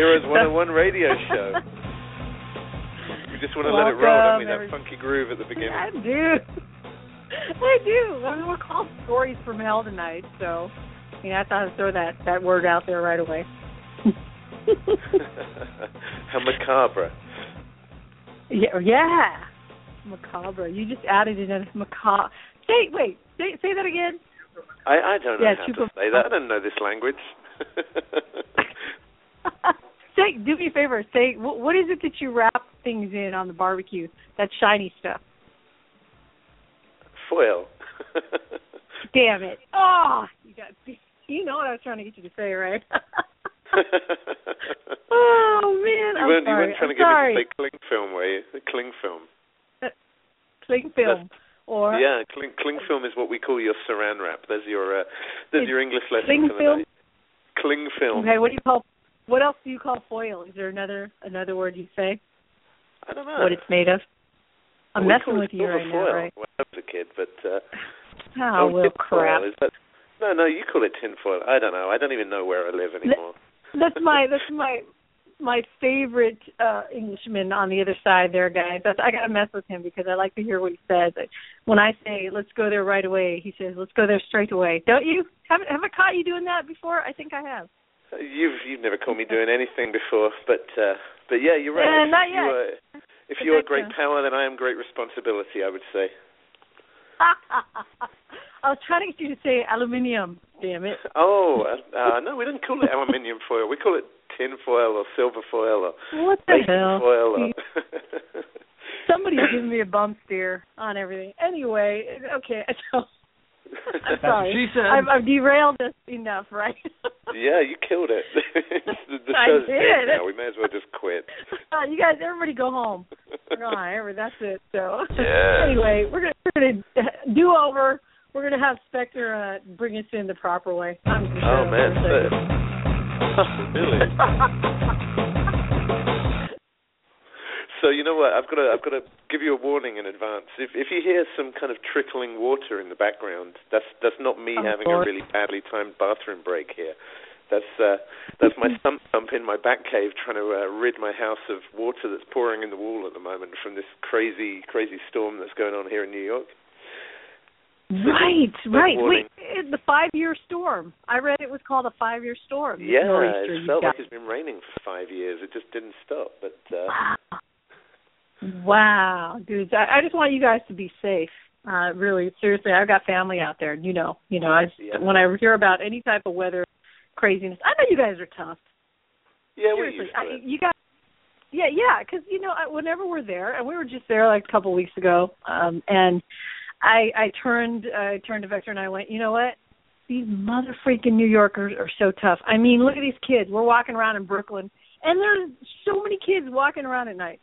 Welcome Heroes 101 Radio Show. We just want to let it roll, don't we? That funky groove at the beginning. I do. I do. I mean, we're called Stories from Hell tonight, so I mean, I thought I'd throw that that word out there right away. How macabre. Yeah, yeah. Macabre. You just added in a macabre. Say, wait, say, say that again. I, I don't know Yeah, how to say that. I don't know this language. Say, do me a favor. Say, what, what is it that you wrap things in on the barbecue? That shiny stuff. Foil. Damn it! Oh, you got. You know what I was trying to get you to say, right? oh man, you I'm weren't, you sorry. weren't trying I'm to get sorry. me to say cling film, were you? Cling film. Cling film. Or yeah, cling, cling film is what we call your saran wrap. There's your uh, there's your English lesson cling film? Cling film. Okay, what do you call? What else do you call foil? Is there another another word you say? I don't know. What it's made of? I'm We messing with you right now, right? When I was a kid, but uh, Oh, well, crap. Foil. Is that, no, no, you call it tinfoil. I don't know. I don't even know where I live anymore. That's my that's my my favorite uh Englishman on the other side there, guys. That's, I gotta mess with him because I like to hear what he says. When I say "Let's go there right away," he says "Let's go there straight away." Don't you? Have have I caught you doing that before? I think I have. You've you've never called me doing anything before, but uh, but yeah, you're right. Uh, if not you yet. are, if you are great power, then I am great responsibility. I would say. I was trying to get you to say aluminium. Damn it. Oh uh, uh, no, we don't call it aluminium foil. We call it tin foil or silver foil or What the hell? foil. Or Somebody's giving me a bump steer on everything. Anyway, okay, so I'm sorry. she said. I've, I've derailed this enough, right? yeah, you killed it. the the I show's did. dead now. We may as well just quit. Uh, you guys, everybody, go home. Go that's it. So Yeah. anyway, we're gonna we're gonna do over. We're gonna have Spectre uh, bring us in the proper way. I'm Oh man, say really? So you know what? I've got to I've got to give you a warning in advance. If if you hear some kind of trickling water in the background, that's that's not me Of having a really badly timed bathroom break here. That's uh that's my sump pump in my back cave trying to uh, rid my house of water that's pouring in the wall at the moment from this crazy crazy storm that's going on here in New York. Right, Good right. Wait, the five-year storm. I read it was called a five-year storm. Yeah, it felt like it's been raining for five years. It just didn't stop. But uh Wow. Wow, dudes. I, I just want you guys to be safe. Uh really, seriously, I've got family out there. You know, you know, I Yeah. when I hear about any type of weather craziness, I know you guys are tough. yeah, we seriously, I, you guys. Yeah, yeah, because you know, I- whenever we're there, and we were just there like a couple weeks ago, um, and I I turned I turned to Vector and I went, you know what? These mother freaking New Yorkers are so tough. I mean, look at these kids. We're walking around in Brooklyn, and there's so many kids walking around at night,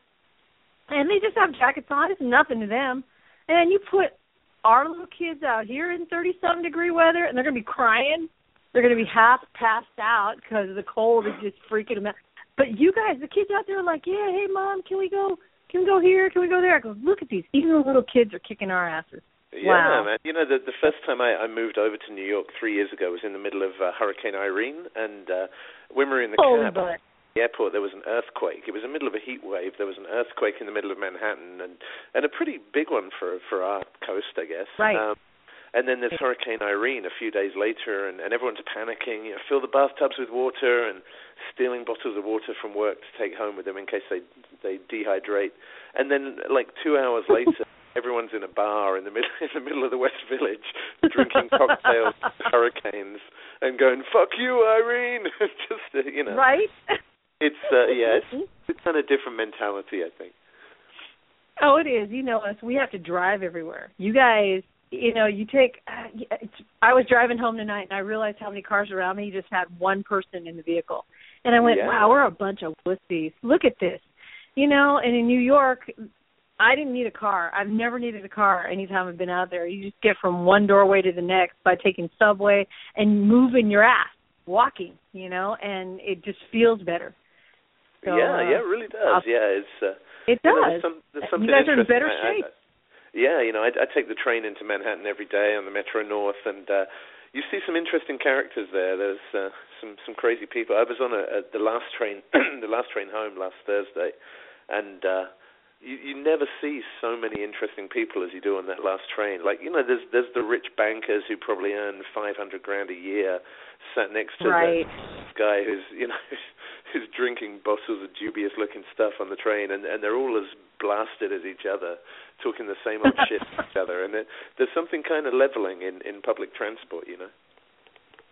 and they just have jackets on. It's nothing to them. And you put our little kids out here in thirty-something degree weather, and they're gonna be crying. They're gonna be half passed out because the cold is just freaking them out. But you guys, the kids out there, are like, yeah, hey mom, can we go? Can we go here? Can we go there? I go, look at these. Even the little kids are kicking our asses. Yeah, Wow. man. You know, the the first time I, I moved over to New York three years ago was in the middle of uh, Hurricane Irene, and uh, when we were in the Holy cab. The airport, there was an earthquake. It was in the middle of a heat wave. There was an earthquake in the middle of Manhattan, and and a pretty big one for for our coast, I guess. Right. Um, and then there's Hurricane Irene a few days later, and, and everyone's panicking. You know, fill the bathtubs with water and stealing bottles of water from work to take home with them in case they they dehydrate. And then, like two hours later, everyone's in a bar in the middle in the middle of the West Village, drinking cocktails, hurricanes, and going "fuck you, Irene." Just uh, you know, Right? It's uh, yeah, it's, it's kind of different mentality, I think. Oh, it is. You know us. We have to drive everywhere. You guys, you know, you take. Uh, I was driving home tonight, and I realized how many cars around me. You just had one person in the vehicle, and I went, Yeah. "Wow, we're a bunch of wussies. Look at this." You know, and in New York, I didn't need a car. I've never needed a car anytime I've been out there. You just get from one doorway to the next by taking subway and moving your ass, walking. You know, and it just feels better. So, yeah, uh, yeah, it really does. I'll- yeah, it's. Uh, It you know, does. there's some, there's You guys are in better I- I- shape. yeah, you know, I, I take the train into Manhattan every day on the Metro North, and uh, you see some interesting characters there. There's uh, some some crazy people. I was on a, a the last train the last train home last Thursday, and uh, you you never see so many interesting people as you do on that last train. Like you know, there's there's the rich bankers who probably earn five hundred grand a year, sat next to right. the guy who's you know who's drinking bottles of dubious looking stuff on the train, and and they're all as blasted as each other, talking the same old shit to each other, and there, there's something kind of leveling in in public transport, you know.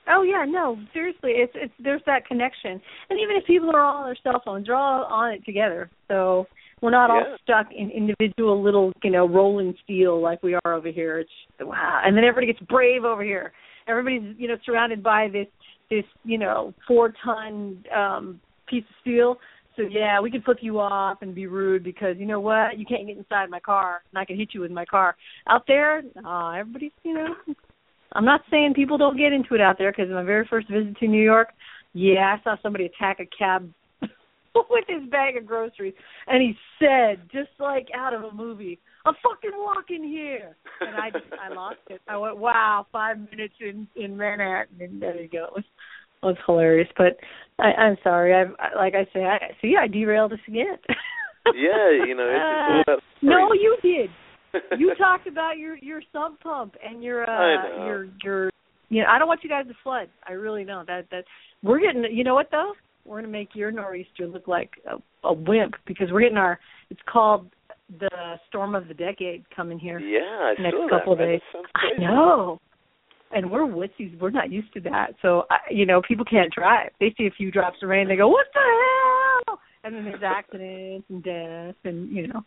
Oh yeah, no, seriously, it's it's there's that connection, and even if people are all on their cell phones, they're all on it together. So we're not Yeah. all stuck in individual little, you know, rolling steel like we are over here. It's wow, and then everybody gets brave over here. Everybody's you know surrounded by this this you know four ton um piece of steel. So yeah, we can flip you off and be rude because you know what, you can't get inside my car, and I can hit you with my car. Out there, uh, everybody's you know I'm not saying people don't get into it out there because my very first visit to New York, yeah, I saw somebody attack a cab with his bag of groceries, and he said, just like out of a movie, "I'm fucking walking here," and I just I lost it. I went, "Wow, five minutes in in Manhattan," and there you go. It was, it was hilarious, but I, I'm sorry. I, I like I say, I see I derailed us again. Yeah, you know, it's, all about no, you did you talked about your your sub pump and your uh your your you know I don't want you guys to flood. I really don't. That that we're getting you know what though? We're gonna make your nor'easter look like a, a wimp because we're getting our it's called the storm of the decade coming here Yeah, I next couple of that. man. days. I know. And we're wussies. We're not used to that. So I, you know, people can't drive. They see a few drops of rain, they go, "What the hell?" And then there's accidents and death, and you know.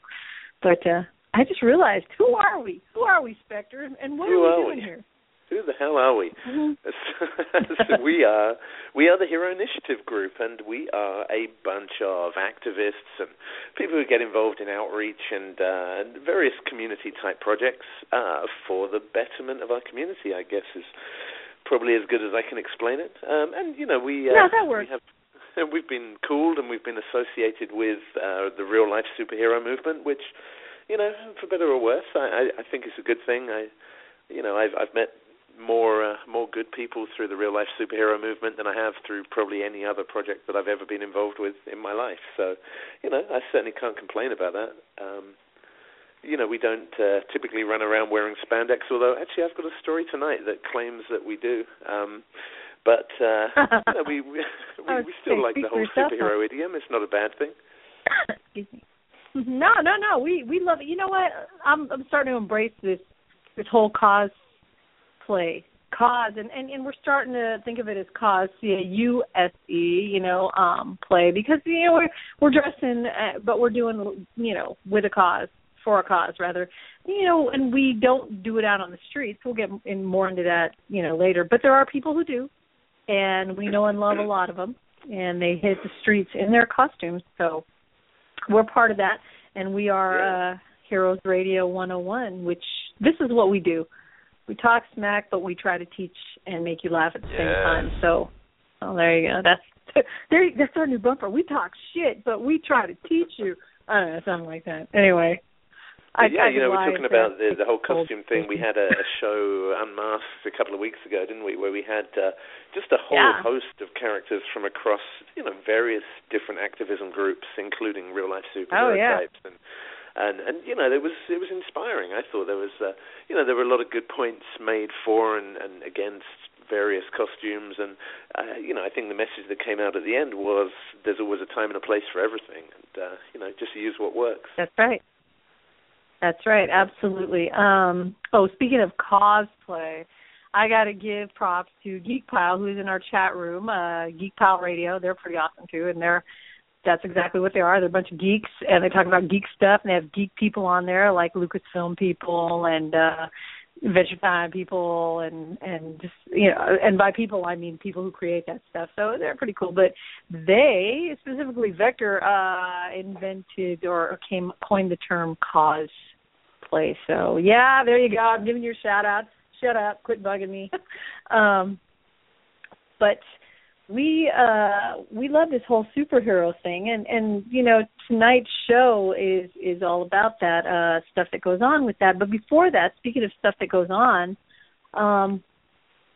But uh I just realized, who are we? Who are we, Spectre? And what Who are are we doing we? here? Who the hell are we? Mhm. So we are we are the Hero Initiative Group, and we are a bunch of activists and people who get involved in outreach and uh, various community type projects uh, for the betterment of our community. I guess is probably as good as I can explain it. Um, and you know we uh, Yeah, that works. we have we've been called and we've been associated with uh, the real life superhero movement, which you know, for better or worse, I, I, I think it's a good thing. I, you know, I've I've met more uh, more good people through the real life superhero movement than I have through probably any other project that I've ever been involved with in my life. So, you know, I certainly can't complain about that. Um, you know, we don't uh, typically run around wearing spandex, although actually I've got a story tonight that claims that we do. Um, but uh, you know, we we, we, we still like the whole superhero idiom. It's not a bad thing. Excuse me. No, no, no. We we love it. You know what? I'm I'm starting to embrace this this whole cause play cause and, and and we're starting to think of it as cause c a u s e you know um play because you know we're we're dressing uh, but we're doing you know with a cause for a cause rather you know and we don't do it out on the streets. We'll get in more into that you know later but there are people who do and we know and love a lot of them and they hit the streets in their costumes so we're part of that and we are uh heroes radio 101 which this is what we do we talk smack but we try to teach and make you laugh at the same time so oh there you go that's there that's our new bumper we talk shit but we try to teach you i don't know something like that anyway I, yeah, I you know, we're talking about the the whole costume thing. We had a, a show unmasked a couple of weeks ago, didn't we? Where we had uh, just a whole Yeah. host of characters from across, you know, various different activism groups, including real life superhero Oh, yeah. types, and and and you know, there was it was inspiring. I thought there was, uh, you know, there were a lot of good points made for and and against various costumes and uh, you know I think the message that came out at the end was there's always a time and a place for everything and uh, you know just use what works That's right. That's right, absolutely. Um oh, speaking of cosplay, I got to give props to Geek Pile who's in our chat room, uh Geek Pile Radio. They're pretty awesome too and they're that's exactly what they are. They're a bunch of geeks and they talk about geek stuff and they have geek people on there like Lucasfilm people and uh Adventure Time people and and just you know and by people I mean people who create that stuff. So they're pretty cool. But they specifically Vector uh invented or came coined the term cause play. So yeah, there you go. I'm giving you a shout out. Shut up, quit bugging me. um but we uh we love this whole superhero thing and and you know tonight's show is is all about that uh stuff that goes on with that but before that speaking of stuff that goes on um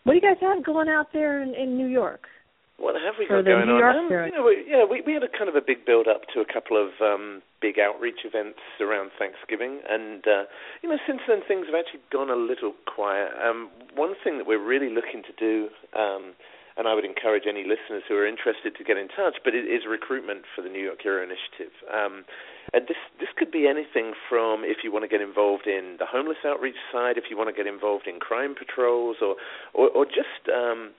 what do you guys have going out there in, in New York? What have we got going New on? York Um, you know, we, yeah, we we had a kind of a big build up to a couple of um, big outreach events around Thanksgiving, and uh, you know, since then things have actually gone a little quiet. Um, one thing that we're really looking to do. Um, and I would encourage any listeners who are interested to get in touch. But it is recruitment for the New York Hero Initiative, um, and this this could be anything from if you want to get involved in the homeless outreach side, if you want to get involved in crime patrols, or or, or just um,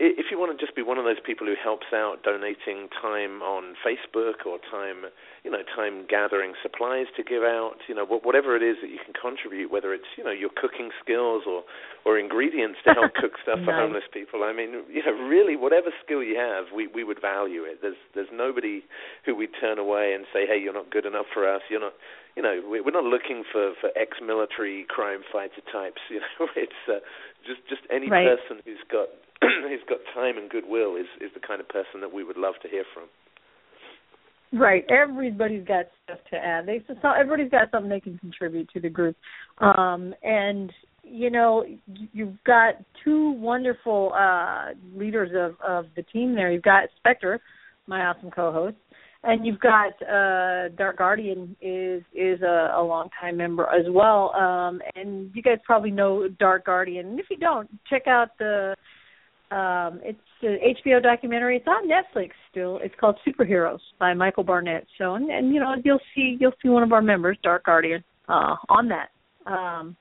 if you want to just be one of those people who helps out donating time on Facebook or time, you know, time gathering supplies to give out, you know, whatever it is that you can contribute, whether it's, you know, your cooking skills or, or ingredients to help cook stuff for homeless people. I mean, you know, really whatever skill you have, we, we would value it. There's there's nobody who we turn away and say, hey, you're not good enough for us. You're not, you know, we- we're not looking for, for ex-military crime fighter types. You know, it's uh, just just any Right. person who's got who's got time and goodwill is is the kind of person that we would love to hear from. Right. Everybody's got stuff to add. They so everybody's got something they can contribute to the group. Um and you know, you've got two wonderful uh leaders of of the team there. You've got Spectre, my awesome co-host, and you've got uh Dark Guardian is is a, a longtime member as well. Um and you guys probably know Dark Guardian. And if you don't, check out the um it's an HBO documentary. It's on Netflix still. It's called Superheroes by Michael Barnett. So and, and you know you'll see you'll see one of our members, Dark Guardian, uh on that. Um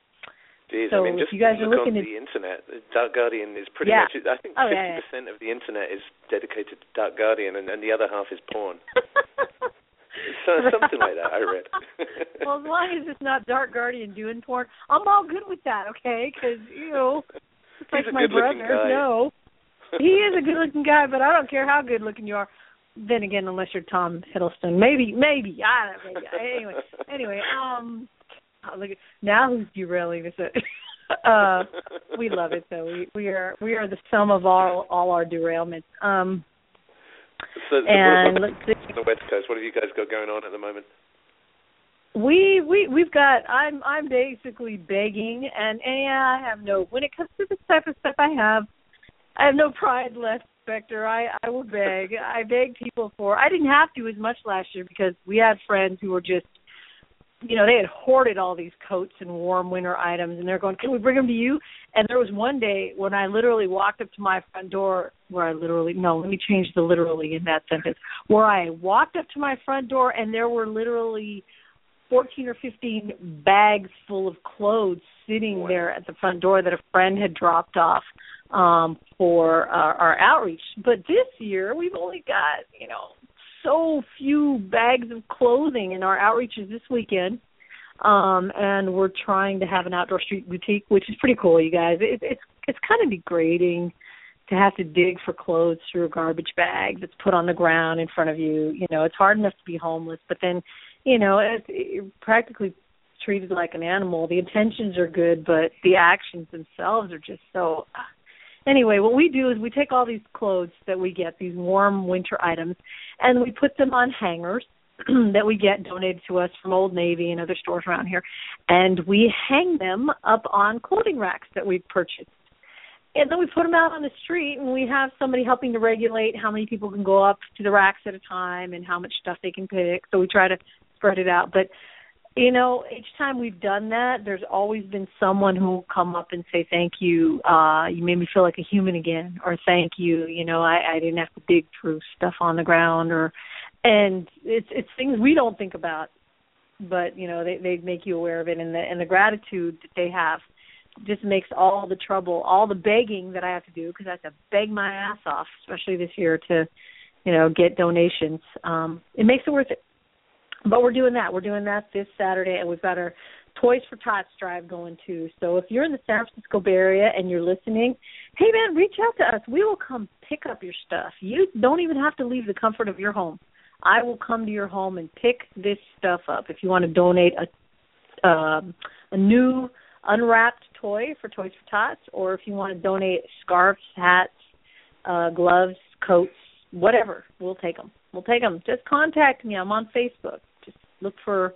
Jeez, So I mean, if just you guys are look on looking at- the internet. Dark Guardian is pretty Yeah. much. I think Oh, fifty yeah, yeah. percent of the internet is dedicated to Dark Guardian, and, and the other half is porn. So something like that. I read. well, as long as it's not Dark Guardian doing porn, I'm all good with that. Okay, because you know, it's like He's my brother. No, he is a good-looking guy, but I don't care how good-looking you are. Then again, unless you're Tom Hiddleston, maybe, maybe I don't know. Maybe. Anyway, anyway, um, oh, look at now who's derailing this? uh, we love it though. We we are we are the sum of all all our derailments. Um, so, so and what- let's see. on the West Coast, what have you guys got going on at the moment? We we we've got I'm I'm basically begging and, and yeah, I have no when it comes to this type of stuff I have I have no pride left, Spectre. I I will beg. I beg people for I didn't have to as much last year because we had friends who were just you know, they had hoarded all these coats and warm winter items and they're going, Can we bring them to you? And there was one day when I literally walked up to my front door where I literally no, let me change the literally in that sentence. Where I walked up to my front door and there were literally 14 or 15 bags full of clothes sitting there at the front door that a friend had dropped off um for our, our outreach. But this year we've only got, you know, so few bags of clothing in our outreaches this weekend. Um and we're trying to have an outdoor street boutique, which is pretty cool, you guys. It, it's it's kind of degrading to have to dig for clothes through a garbage bag that's put on the ground in front of you. You know, it's hard enough to be homeless, but then you know, it's you're practically treated like an animal. The intentions are good, but the actions themselves are just so. Anyway, what we do is we take all these clothes that we get, these warm winter items, and we put them on hangers that we get donated to us from Old Navy and other stores around here, and we hang them up on clothing racks that we've purchased. And then we put them out on the street, and we have somebody helping to regulate how many people can go up to the racks at a time and how much stuff they can pick. So we try to spread it out. But you know, each time we've done that, there's always been someone who will come up and say, "Thank you, uh, you made me feel like a human again," or "Thank you, you know, I, I didn't have to dig through stuff on the ground," or and it's it's things we don't think about, but you know, they they make you aware of it, and the and the gratitude that they have just makes all the trouble, all the begging that I have to do because I have to beg my ass off, especially this year to, you know, get donations. Um, it makes it worth it. But we're doing that. We're doing that this Saturday, and we've got our Toys for Tots drive going too. So if you're in the San Francisco Bay Area and you're listening, hey man, reach out to us. We will come pick up your stuff. You don't even have to leave the comfort of your home. I will come to your home and pick this stuff up. If you want to donate a um, a new unwrapped toy for Toys for Tots, or if you want to donate scarves, hats, uh, gloves, coats, whatever, we'll take them. We'll take them. Just contact me. I'm on Facebook. Look for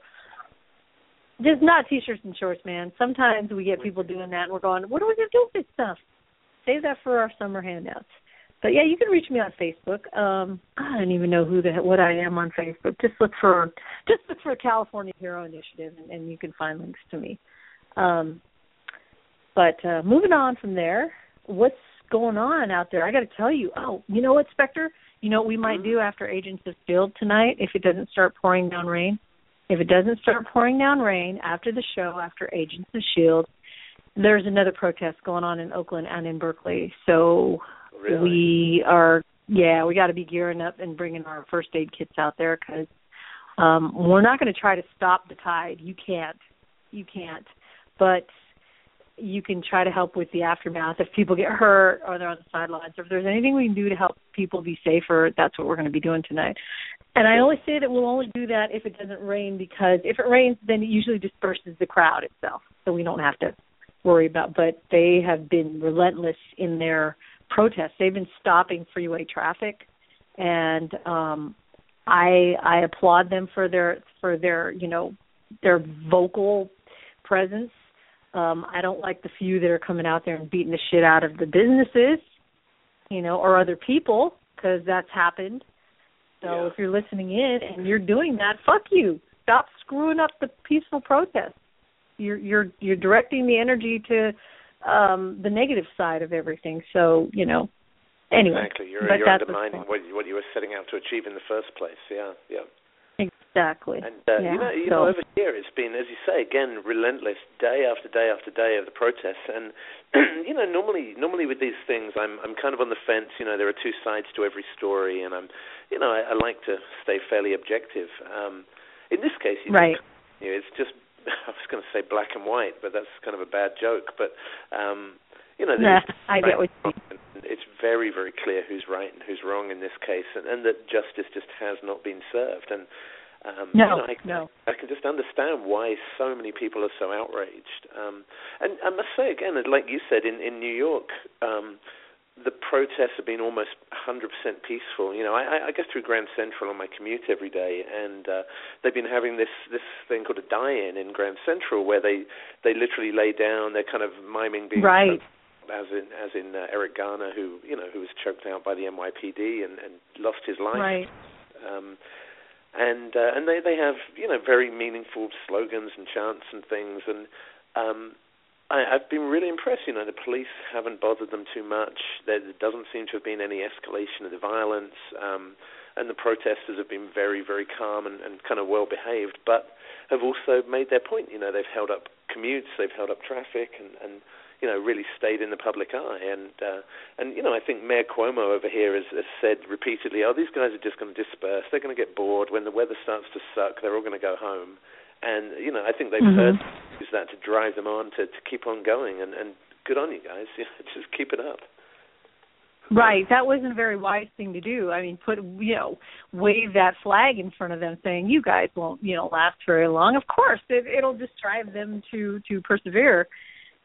just not t-shirts and shorts, man. Sometimes we get people doing that, and we're going, "What are we gonna do with this stuff?" save that for our summer handouts. But yeah, you can reach me on Facebook. Um, I don't even know who the what I am on Facebook. Just look for just look for California Hero Initiative, and, and you can find links to me. Um, but uh, moving on from there, what's going on out there? I got to tell you. Oh, you know what, Spectre? You know what we might mm-hmm. do after Agents of Shield tonight if it doesn't start pouring down rain. If it doesn't start pouring down rain after the show, after Agents of Shield, there's another protest going on in Oakland and in Berkeley. So really? we are, yeah, we got to be gearing up and bringing our first aid kits out there because um, we're not going to try to stop the tide. You can't, you can't. But you can try to help with the aftermath if people get hurt or they're on the sidelines or if there's anything we can do to help people be safer that's what we're going to be doing tonight and i always say that we'll only do that if it doesn't rain because if it rains then it usually disperses the crowd itself. So we don't have to worry about but they have been relentless in their protests they've been stopping freeway traffic. And um i i applaud them for their for their you know their vocal presence. Um, I don't like the few that are coming out there and beating the shit out of the businesses, you know, or other people, because that's happened. So yeah. if you're listening in and you're doing that, fuck you. Stop screwing up the peaceful protest. You're you're you're directing the energy to um the negative side of everything. So you know. Anyway, exactly. You're, you're undermining what what you were setting out to achieve in the first place. Yeah, yeah. Exactly. And uh, yeah. you know, you so, know, over here it's been, as you say, again, relentless, day after day after day of the protests. And you know, normally, normally with these things, I'm, I'm kind of on the fence. You know, there are two sides to every story, and I'm, you know, I, I like to stay fairly objective. Um, in this case, you right. know, it's just, I was going to say black and white, but that's kind of a bad joke. But um, you know, nah, I get what you mean. Very, very clear who's right and who's wrong in this case, and, and that justice just has not been served. And um, no, I, no. I can just understand why so many people are so outraged. Um, and I must say again, like you said, in in New York, um, the protests have been almost 100% peaceful. You know, I, I go through Grand Central on my commute every day, and uh, they've been having this this thing called a die-in in Grand Central, where they they literally lay down. They're kind of miming being right. As in, as in uh, Eric Garner, who you know, who was choked out by the NYPD and, and lost his life. Right. Um, and uh, and they they have you know very meaningful slogans and chants and things and um I, I've been really impressed. You know, the police haven't bothered them too much. There, there doesn't seem to have been any escalation of the violence, um, and the protesters have been very, very calm and, and kind of well behaved, but have also made their point. You know, they've held up commutes, they've held up traffic, and, and you know, really stayed in the public eye. And uh, and you know, I think Mayor Cuomo over here has, has said repeatedly, "Oh, these guys are just going to disperse. They're going to get bored when the weather starts to suck. They're all going to go home." And you know, I think they've mm-hmm. heard use that to drive them on to, to keep on going. And, and good on you guys. just keep it up. Right, that wasn't a very wise thing to do. I mean, put you know, wave that flag in front of them, saying you guys won't you know last very long. Of course, it, it'll just drive them to to persevere.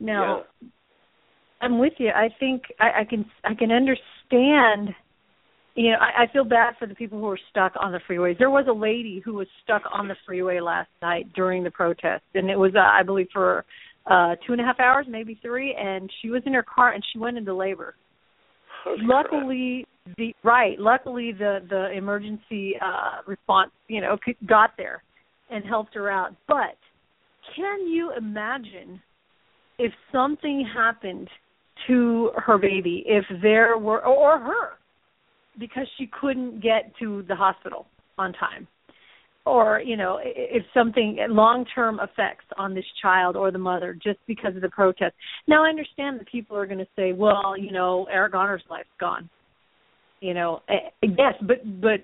Now, yeah. I'm with you. I think I, I can I can understand. You know, I, I feel bad for the people who are stuck on the freeways. There was a lady who was stuck on the freeway last night during the protest, and it was uh, I believe for uh two and a half hours, maybe three, and she was in her car and she went into labor. Holy luckily, the right, luckily the the emergency uh response, you know, got there and helped her out. But can you imagine if something happened to her baby if there were or her because she couldn't get to the hospital on time. Or you know if something long term effects on this child or the mother just because of the protest. Now i understand that people are going to say well you know eric garner's life's gone. You know yes but but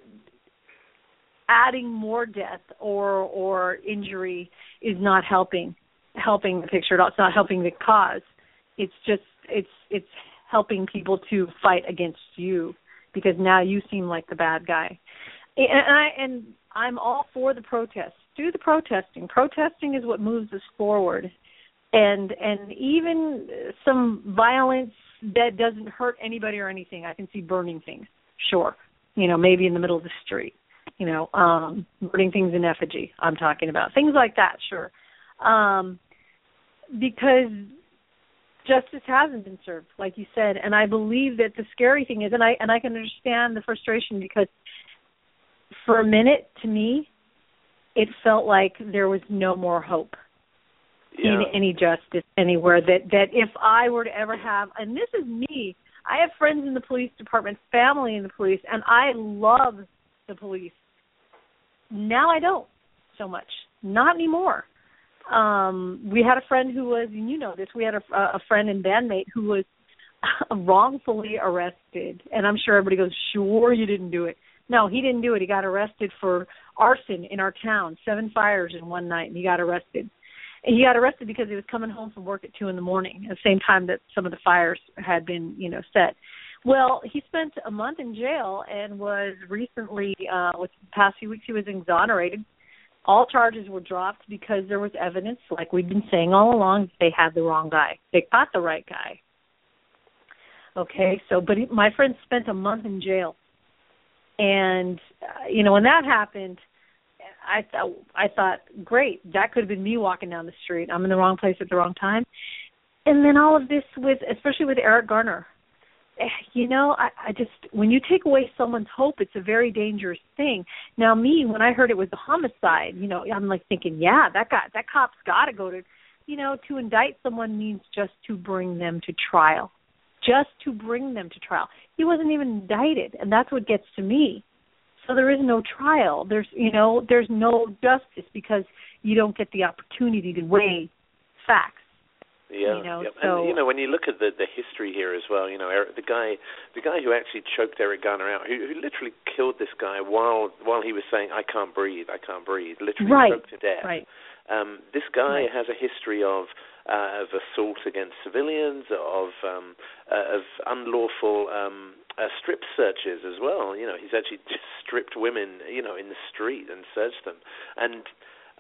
adding more death or or injury is not helping helping the picture. at all. It's not helping the cause. It's just it's it's helping people to fight against you because now you seem like the bad guy. And I and I'm all for the protests. Do the protesting. Protesting is what moves us forward. And and even some violence that doesn't hurt anybody or anything. I can see burning things. Sure. You know, maybe in the middle of the street. You know, um burning things in effigy. I'm talking about. Things like that, sure. Um because justice hasn't been served, like you said. And I believe that the scary thing is, and I and I can understand the frustration because for a minute, to me, it felt like there was no more hope yeah. in any justice anywhere. That that if I were to ever have, and this is me, I have friends in the police department, family in the police, and I love the police. Now I don't so much, not anymore um we had a friend who was and you know this we had a, a friend and bandmate who was wrongfully arrested. And i'm sure everybody goes sure you didn't do it. No he didn't do it. He got arrested for arson in our town seven fires in one night and he got arrested. And he got arrested because he was coming home from work at two in the morning at the same time that some of the fires had been you know set. Well he spent a month in jail and was recently uh with the past few weeks he was exonerated all charges were dropped because there was evidence, like we've been saying all along, they had the wrong guy. They caught the right guy. Okay, so but he, my friend spent a month in jail, and uh, you know when that happened, I thought I thought great that could have been me walking down the street. I'm in the wrong place at the wrong time, and then all of this with especially with Eric Garner, Eh, you know I, I just when you take away someone's hope it's a very dangerous thing. Now me when i heard it was a homicide you know i'm like thinking yeah that guy that cop's got to go to you know to indict someone means just to bring them to trial. Just to bring them to trial. He wasn't even indicted and that's what gets to me. So there is no trial. There's you know there's no justice because you don't get the opportunity to weigh facts yeah, you know, yeah. so and you know when you look at the the history here as well, you know Eric, the guy the guy who actually choked Eric Garner out, who, who literally killed this guy while while he was saying I can't breathe, I can't breathe, literally right. choked to death. Right. Um, this guy right. has a history of uh, of assault against civilians, of um, uh, of unlawful um, uh, strip searches as well. You know, he's actually just stripped women, you know, in the street and searched them. And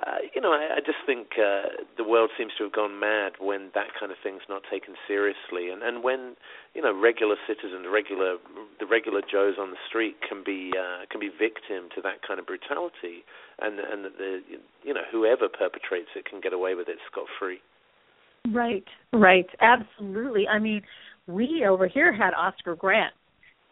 uh, you know, I, I just think uh, the world seems to have gone mad when that kind of thing's not taken seriously, and and when you know regular citizens, regular the regular Joes on the street can be uh, can be victim to that kind of brutality, and and the you know whoever perpetrates it can get away with it scot free. Right, right, absolutely. I mean, we over here had Oscar Grant.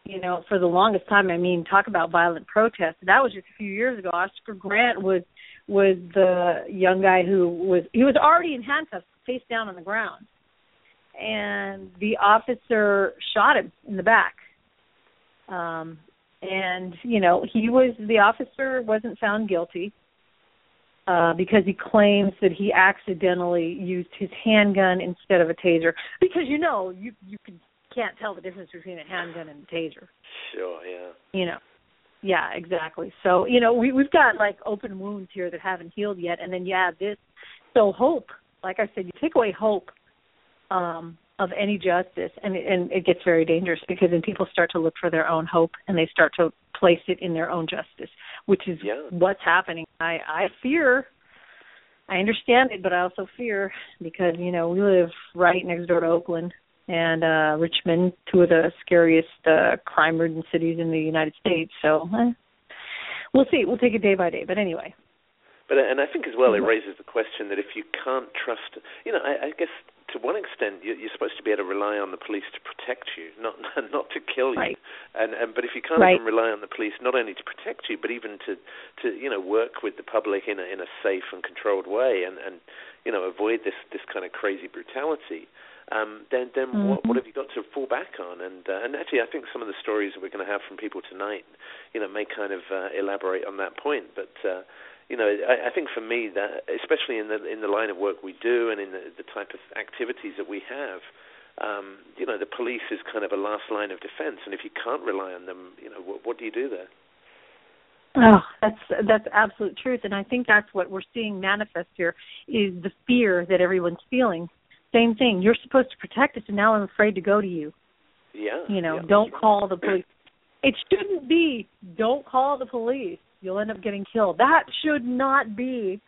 You know, for the longest time. I mean, talk about violent protest. That was just a few years ago. Oscar Grant was was the young guy who was he was already in handcuffs, face down on the ground, and the officer shot him in the back. Um, and you know he was the officer wasn't found guilty uh, because he claims that he accidentally used his handgun instead of a taser. Because you know you you can, can't tell the difference between a handgun and a taser. Sure, yeah. You know, yeah, exactly. So, you know, we we've got like open wounds here that haven't healed yet and then yeah, this. So hope, like I said, you take away hope um of any justice and and it gets very dangerous because then people start to look for their own hope and they start to place it in their own justice, which is yeah. what's happening. I I fear I understand it, but I also fear because, you know, we live right next door to Oakland and uh Richmond, two of the scariest uh crime-ridden cities in the United States. So eh, we'll see. We'll take it day by day. But anyway. But and I think as well, it raises the question that if you can't trust, you know, I, I guess to one extent you're, you're supposed to be able to rely on the police to protect you, not not to kill you. Right. And and but if you can't right. even rely on the police not only to protect you, but even to to you know work with the public in a in a safe and controlled way, and and you know avoid this this kind of crazy brutality um, then then mm-hmm. what, what have you got to fall back on? And uh, and actually, I think some of the stories that we're going to have from people tonight, you know, may kind of uh, elaborate on that point. But uh, you know, I, I think for me that, especially in the in the line of work we do and in the, the type of activities that we have, um, you know, the police is kind of a last line of defense. And if you can't rely on them, you know, what, what do you do there? Oh, that's that's absolute truth, and I think that's what we're seeing manifest here is the fear that everyone's feeling same thing. You're supposed to protect us, and now I'm afraid to go to you. Yeah. You know, yeah. don't call the police. It shouldn't be. Don't call the police. You'll end up getting killed. That should not be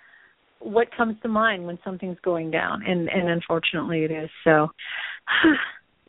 what comes to mind when something's going down, and and unfortunately it is. So,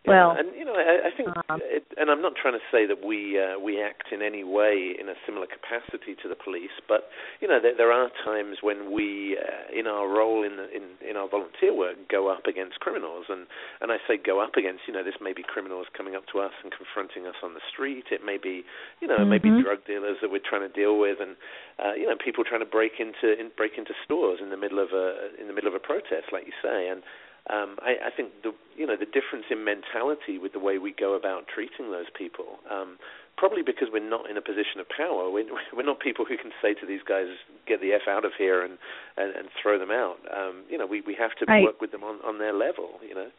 Well, and you know, I, I think, um, it, and I'm not trying to say that we uh, we act in any way in a similar capacity to the police, but you know, there, there are times when we, uh, in our role in, the, in in our volunteer work, go up against criminals, and and I say go up against, you know, this may be criminals coming up to us and confronting us on the street. It may be, you know, mm-hmm. maybe drug dealers that we're trying to deal with, and uh, you know, people trying to break into in, break into stores in the middle of a in the middle of a protest, like you say, and um, I, I think the you know the difference in mentality with the way we go about treating those people. Um, probably because we're not in a position of power. We're, we're not people who can say to these guys, "Get the f out of here" and and, and throw them out. Um, you know, we we have to right. work with them on on their level. You know.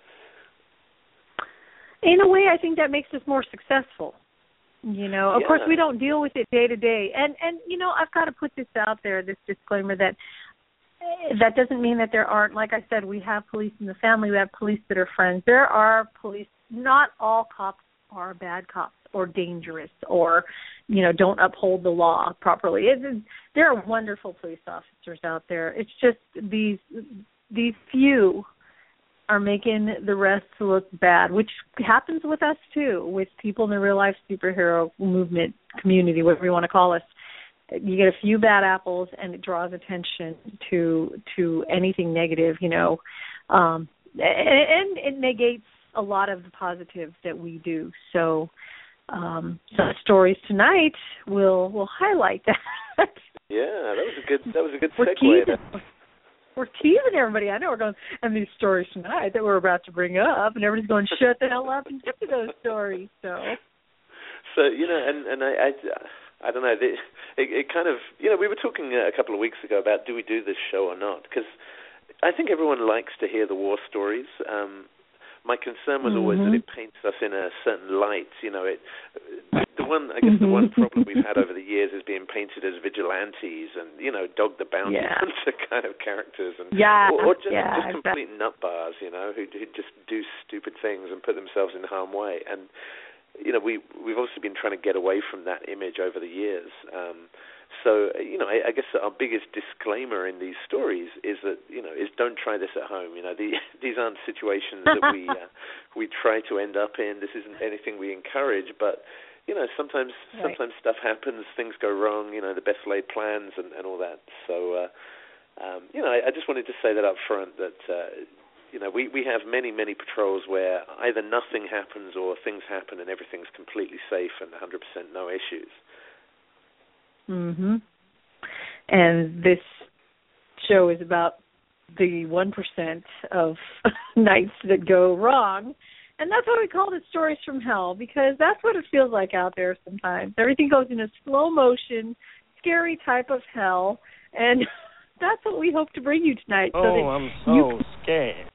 In a way, I think that makes us more successful. You know, of yeah. course, we don't deal with it day to day, and and you know, I've got to put this out there, this disclaimer that that doesn't mean that there aren't like i said we have police in the family we have police that are friends. There are police not all cops are bad cops or dangerous or you know don't uphold the law properly. There are wonderful police officers out there. It's just these these few are making the rest look bad which happens with us too with people in the real life superhero movement community whatever you want to call us you get a few bad apples and it draws attention to to anything negative you know um and, and it negates a lot of the positives that we do. So um so stories tonight will will highlight that. Yeah that was a good that was a good we're segue. teasing, we're teasing everybody. I know we're going and these stories tonight that we're about to bring up and everybody's going shut the hell up and get to those stories so. So you know and and i i I don't know. It, it, it kind of, you know, we were talking a couple of weeks ago about do we do this show or not? Because I think everyone likes to hear the war stories. Um, my concern was always mm-hmm. that it paints us in a certain light. You know, it. The one, I guess, the one Mm-hmm. problem we've had over the years is being painted as vigilantes and you know, dog the bounty Yeah. hunter kind of characters, and yeah or, or just, yeah just exactly. complete nutbars, you know, who, who just do stupid things and put themselves in harm way. And you know, we we've obviously been trying to get away from that image over the years. Um, so you know, I, I guess our biggest disclaimer in these stories is that you know is don't try this at home. You know, the, these aren't situations that we uh, we try to end up in. This isn't anything we encourage, but you know, sometimes Right. sometimes stuff happens, things go wrong. You know, the best laid plans and, and all that. So. Uh, um, you know, I, I just wanted to say that up front that uh, you know we we have many many patrols where either nothing happens or things happen and everything's completely safe and 100% no issues. Mhm. And this show is about the 1% of nights that go wrong. And that's why we call it stories from hell because that's what it feels like out there sometimes. Everything goes in a slow motion, scary type of hell and that's what we hope to bring you tonight so Oh, that I'm so you scared.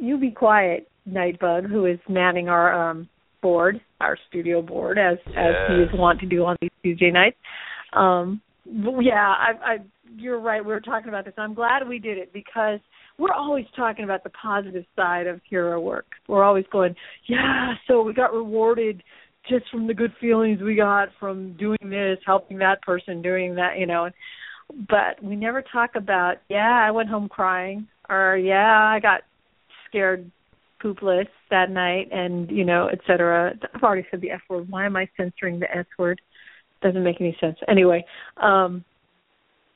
You be quiet, Nightbug, who is manning our um board, our studio board, as as he is wont to do on these Tuesday nights. Um, yeah, I, I, you're right. We were talking about this. I'm glad we did it because we're always talking about the positive side of hero work. We're always going, yeah. So we got rewarded just from the good feelings we got from doing this, helping that person, doing that, you know. But we never talk about, yeah, I went home crying, or yeah, I got scared poopless that night and you know et cetera i've already said the f word why am i censoring the s word doesn't make any sense anyway um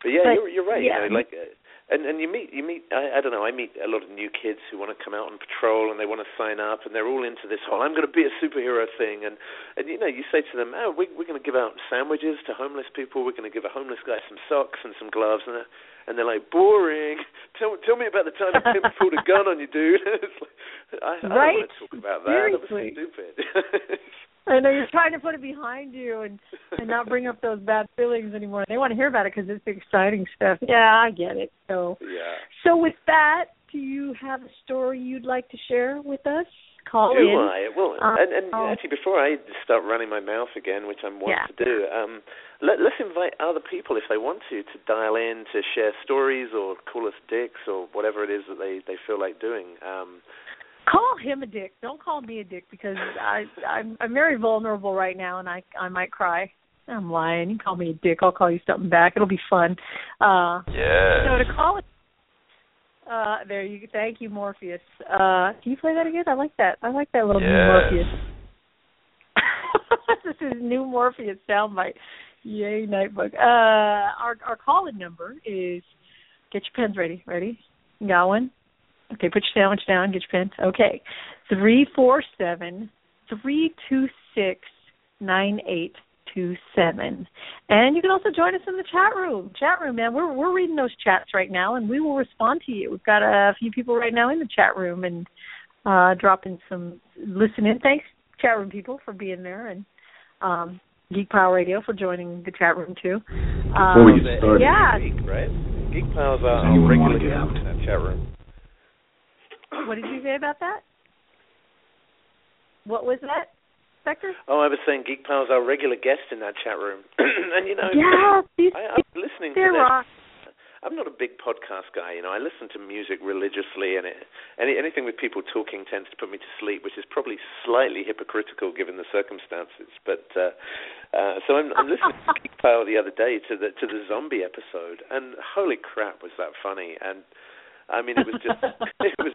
But yeah, But, you're you're right. yeah. You know, like, uh, and and you meet you meet I, I don't know. I meet a lot of new kids who want to come out on patrol and they want to sign up and they're all into this whole I'm going to be a superhero thing. And and you know, you say to them, oh, we, we're going to give out sandwiches to homeless people. We're going to give a homeless guy some socks and some gloves and. they're- And they're like, boring. Tell tell me about the time a pimp pulled a gun on you, dude. it's like, I, I Right? don't want to talk about that. That was stupid. i know you're trying to put it behind you and and not bring up those bad feelings anymore they want to hear about it because it's exciting stuff yeah i get it so yeah. so with that do you have a story you'd like to share with us call Do in I? Well, Um, and, and oh. actually, before I start running my mouth again, which I'm wont Yeah. to do, um, let, let's invite other people if they want to to dial in to share stories or call us dicks or whatever it is that they they feel like doing. Um, call him a dick. Don't call me a dick because I I'm I'm very vulnerable right now and I I might cry. I'm lying. You call me a dick, I'll call you something back. It'll be fun. Uh Yeah. so to call it Uh, there you. Go. Thank you, Morpheus. Uh, can you play that again? I like that. I like that little yes. new Morpheus. this is new Morpheus soundbite. Yay, Nightbug. Uh, our our call-in number is. Get your pens ready. Ready? You got one? Okay, put your sandwich down. Get your pen. Okay, three four seven three two six nine eight two seven. And you can also join us in the chat room. Chat room, man. We're we're reading those chats right now, and we will respond to you. We've got a few people right now in the chat room and uh dropping some listening. Thanks, chat room people, for being there, and um Geek Power Radio for joining the chat room too. Um, Before we get started, yeah. Geek, right? Geek Pals are anyone regular wanna get out? in that chat room. What did you say about that? What was that, Spectre? Oh, I was saying Geek Pals are regular guests in that chat room, and you know, Yeah, these I, I'm listening to they're them. rock. I'm not a big podcast guy, you know. I listen to music religiously, and it, any anything with people talking tends to put me to sleep, which is probably slightly hypocritical given the circumstances. But uh, uh, so I'm, I'm listening to Geek Pile the other day to the to the zombie episode, and holy crap, was that funny! And I mean, it was just it was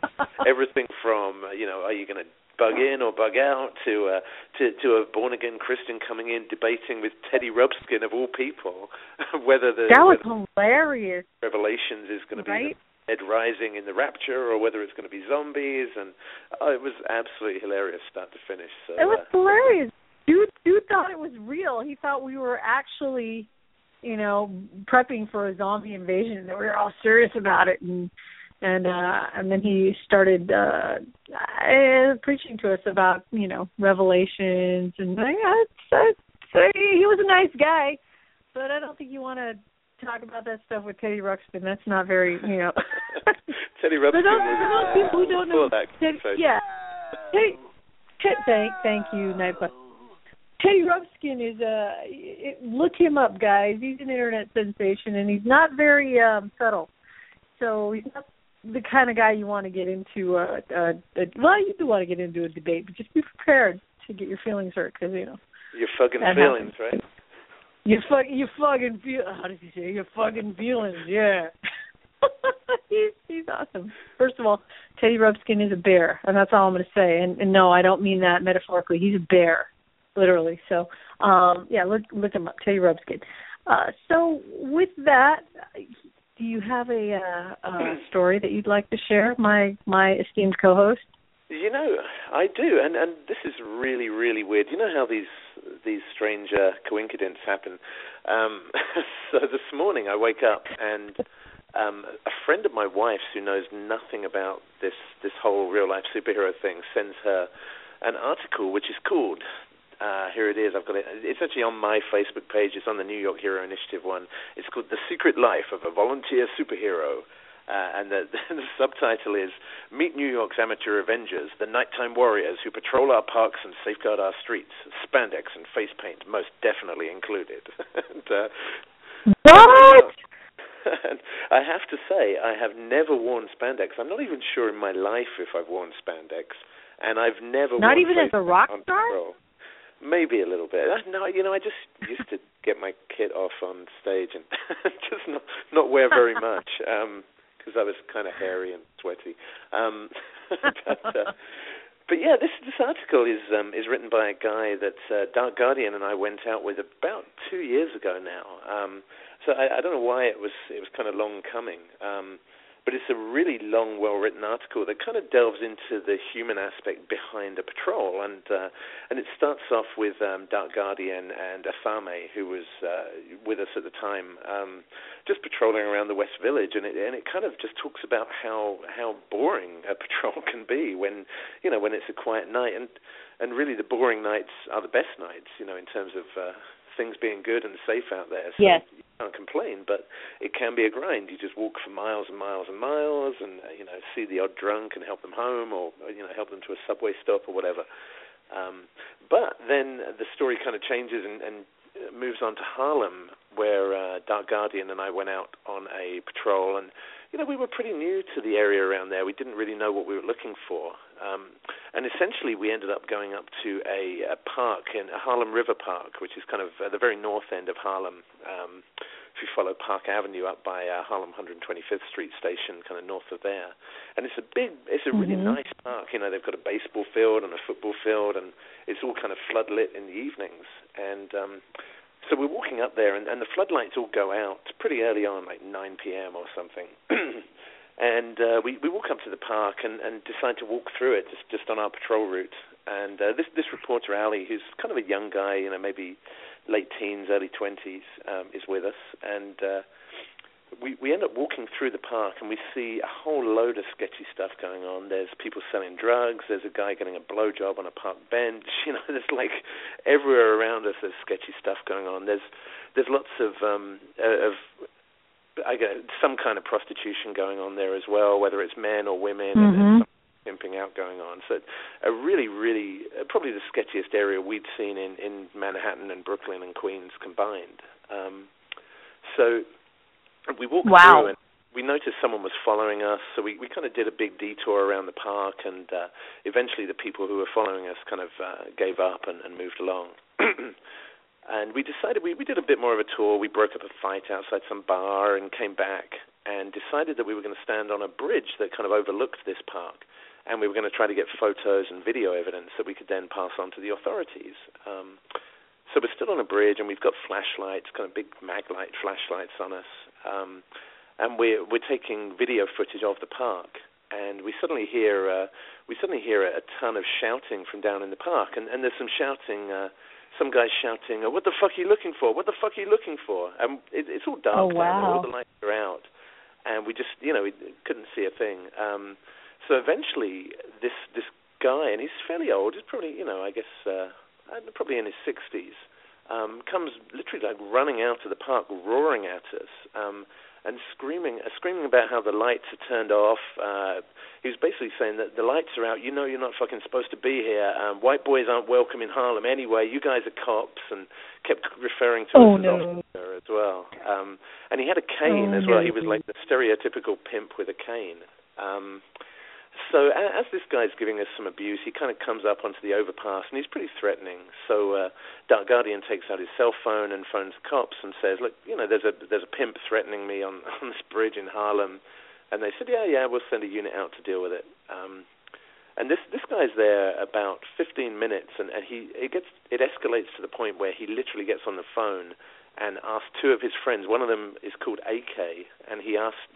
everything from uh, you know, are you going to bug in or bug out to uh, to to a born again Christian coming in debating with Teddy Ruxpin of all people whether the That was hilarious, Revelations is going to be? Ed Rising in the Rapture or whether it's going to be zombies, and oh, it was absolutely hilarious start to finish. So It was uh, hilarious. Dude, dude thought it was real. He thought we were actually, you know, prepping for a zombie invasion. That we were all serious about it, and and uh and then he started uh, uh preaching to us about you know revelations and I, I, he was a nice guy, but I don't think you want to talk about that stuff with Teddy Ruxpin. That's not very you know. Teddy For Ruxpin those, for those people who don't know, Teddy, yeah, Teddy, Ted, thank, thank you, Nightbug. Teddy Ruxpin is uh it, look him up, guys. He's an internet sensation, and he's not very um subtle. So he's not the kind of guy you want to get into a, a, a well, you do want to get into a debate, but just be prepared to get your feelings hurt because you know Your fucking feelings, happens. right? you fuck you fucking feel. How does you say Your fucking feelings, yeah. he's he's awesome. First of all, Teddy Ruxpin is a bear, and that's all I'm going to say. And, and no, I don't mean that metaphorically. He's a bear, literally. So, um, yeah, look look him up, Teddy Ruxpin. Uh, so with that, do you have a, uh, a story that you'd like to share, my my esteemed co-host? You know, I do, and and this is really really weird. You know how these these strange coincidences happen. Um, so this morning I wake up and um, a friend of my wife's who knows nothing about this this whole real life superhero thing sends her an article which is called. Uh, here it is. I've got it. It's actually on my Facebook page. It's on the New York Hero Initiative one. It's called "The Secret Life of a Volunteer Superhero." Uh, and the, the subtitle is Meet New York's Amateur Avengers, the nighttime warriors who patrol our parks and safeguard our streets. Spandex and face paint most definitely included. and, uh, What? and I have to say, I have never worn spandex. I'm not even sure in my life if I've worn spandex, and I've never. Not even as a rock star? patrol. Maybe a little bit. Uh, No, you know, I just used to get my kit off on stage and just not not wear very much. Um because I was kind of hairy and sweaty. Um, but, uh, but yeah, this this article is um, is written by a guy that uh, Dark Guardian and I went out with about two years ago now. Um, so I, I don't know why it was it was kind of long coming. Um, but it's a really long, well-written article that kind of delves into the human aspect behind a patrol, and uh, and it starts off with um, Dark Guardian and Afame, who was uh, with us at the time, um, just patrolling around the West Village, and it and it kind of just talks about how how boring a patrol can be when you know when it's a quiet night, and and really the boring nights are the best nights, you know, in terms of uh, things being good and safe out there. So Yes. you can't complain, but it can be a grind. You just walk for miles and miles and miles, and uh, you know, see the odd drunk and help them home, or uh, you know, help them to a subway stop or whatever. Um, but then the story kind of changes and, and uh, moves on to Harlem, where uh, Dark Guardian and I went out on a patrol, and you know, we were pretty new to the area around there. We didn't really know what we were looking for. Um, and essentially, we ended up going up to a, a park in a Harlem River Park, which is kind of at the very north end of Harlem. Um, if you follow Park Avenue up by uh, Harlem 125th Street station, kind of north of there, and it's a big, it's a really mm-hmm. nice park. You know, they've got a baseball field and a football field, and it's all kind of floodlit in the evenings. And um, so we're walking up there, and, and the floodlights all go out pretty early on, like 9 p.m. or something. and uh, we we walk up to the park and, and decide to walk through it just just on our patrol route. And uh, this this reporter Ali, who's kind of a young guy, you know, maybe late teens, early 20s, um, is with us. And uh, we, we end up walking through the park and we see a whole load of sketchy stuff going on. There's people selling drugs. There's a guy getting a blowjob on a park bench. You know, there's like everywhere around us. There's sketchy stuff going on. There's there's lots of um, of I guess some kind of prostitution going on there as well, whether it's men or women. Mm-hmm. And pimping out going on. So a really, really, uh, probably the sketchiest area we'd seen in, in Manhattan and Brooklyn and Queens combined. Um, so we walked wow. through and we noticed someone was following us. So we, we kind of did a big detour around the park, and uh, eventually the people who were following us kind of uh, gave up and, and moved along. and we decided we, we did a bit more of a tour. We broke up a fight outside some bar and came back and decided that we were going to stand on a bridge that kind of overlooked this park and we were going to try to get photos and video evidence that we could then pass on to the authorities. Um, so we're still on a bridge, and we've got flashlights, kind of big maglite flashlights on us, um, and we're we're taking video footage of the park. And we suddenly hear uh, we suddenly hear a, ton of shouting from down in the park, and, and there's some shouting. Uh, some guy shouting, "What the fuck are you looking for? What the fuck are you looking for?" And it, it's all dark oh, wow. all the lights are out, and we just, you know, we couldn't see a thing. Um, so eventually, this this guy, and he's fairly old. He's probably, you know, I guess, uh, probably in his sixties. Um, comes literally like running out of the park, roaring at us, um, and screaming, uh, screaming about how the lights are turned off. Uh, he was basically saying that the lights are out. You know, you're not fucking supposed to be here. Um, white boys aren't welcome in Harlem anyway. You guys are cops, and kept referring to oh, us no. as well. Um, and he had a cane oh, as well. No. He was like the stereotypical pimp with a cane. Um, so as this guy's giving us some abuse, he kind of comes up onto the overpass and he's pretty threatening. So uh, Dark Guardian takes out his cell phone and phones the cops and says, "Look, you know, there's a there's a pimp threatening me on on this bridge in Harlem." And they said, "Yeah, yeah, we'll send a unit out to deal with it." Um, and this this guy's there about 15 minutes, and, and he it gets it escalates to the point where he literally gets on the phone and asks two of his friends. One of them is called AK, and he asked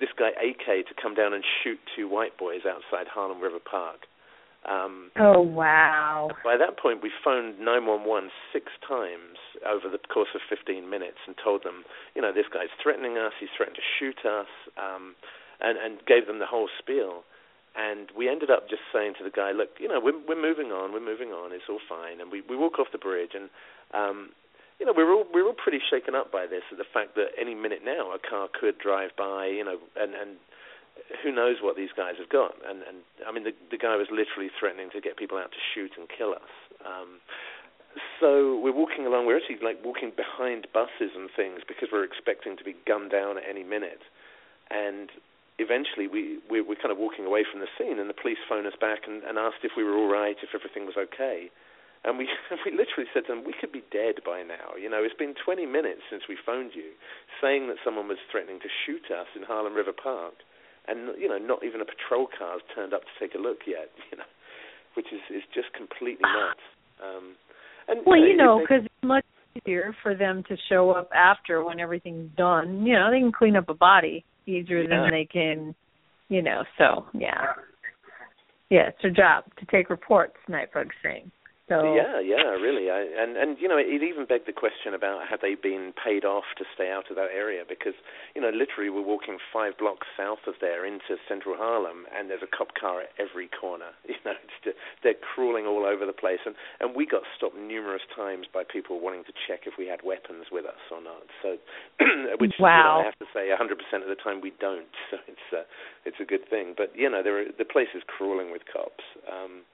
this guy AK to come down and shoot two white boys outside Harlem River Park. Um, oh wow! By that point, we phoned 911 six times over the course of 15 minutes and told them, you know, this guy's threatening us. He's threatened to shoot us, um, and and gave them the whole spiel. And we ended up just saying to the guy, look, you know, we're we're moving on, we're moving on, it's all fine. And we we walk off the bridge, and um, you know, we're all we're all pretty shaken up by this, the fact that any minute now a car could drive by, you know, and and who knows what these guys have got. And and I mean, the the guy was literally threatening to get people out to shoot and kill us. Um, so we're walking along. We're actually like walking behind buses and things because we're expecting to be gunned down at any minute. And eventually, we, we we're kind of walking away from the scene, and the police phone us back and, and asked if we were all right, if everything was okay. And we we literally said to them, we could be dead by now. You know, it's been 20 minutes since we phoned you, saying that someone was threatening to shoot us in Harlem River Park, and you know, not even a patrol car's turned up to take a look yet. You know, which is is just completely nuts. Um, and well, you know, because it's much easier for them to show up after when everything's done. You know, they can clean up a body easier Yeah. than they can, you know. So yeah, yeah, it's their job to take reports. Nightbug saying. So Yeah, yeah, really. I, and and you know, it even begged the question about had they been paid off to stay out of that area because you know, literally we're walking five blocks south of there into central Harlem, and there's a cop car at every corner. You know, it's just, they're crawling all over the place, and and we got stopped numerous times by people wanting to check if we had weapons with us or not. So, which you know, I have to say, 100% of the time we don't. So it's uh, it's a good thing. But you know, there are, the place is crawling with cops. Um,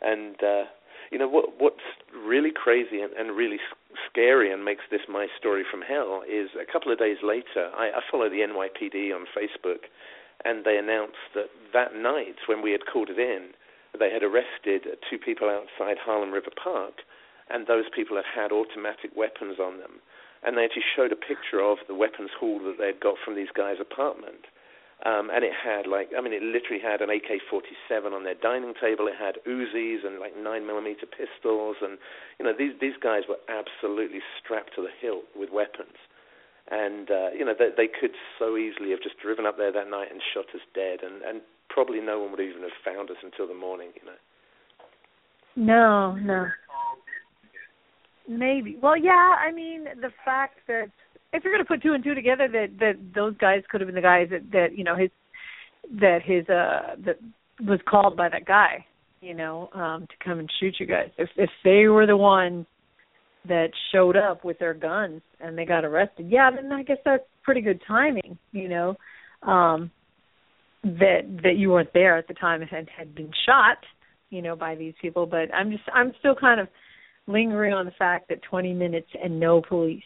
and uh, you know what what's really crazy and, and really scary and makes this my story from hell is a couple of days later I, I follow the NYPD on Facebook and they announced that that night when we had called it in they had arrested two people outside Harlem River Park and those people had had automatic weapons on them and they actually showed a picture of the weapons haul that they had got from these guys' apartment. Um, and it had like, I mean, it literally had an AK-47 on their dining table. It had Uzis and like nine millimeter pistols, and you know these these guys were absolutely strapped to the hilt with weapons. And uh, you know they, they could so easily have just driven up there that night and shot us dead, and and probably no one would even have found us until the morning. You know. No, no. Maybe. Well, yeah. I mean, the fact that if you're going to put two and two together, that that those guys could have been the guys that that you know his that his uh that was called by that guy, you know, um to come and shoot you guys. If if they were the ones that showed up with their guns and they got arrested, yeah, then I guess that's pretty good timing, you know. Um that that you weren't there at the time and had had been shot, you know, by these people. But I'm just I'm still kind of lingering on the fact that 20 minutes and no police.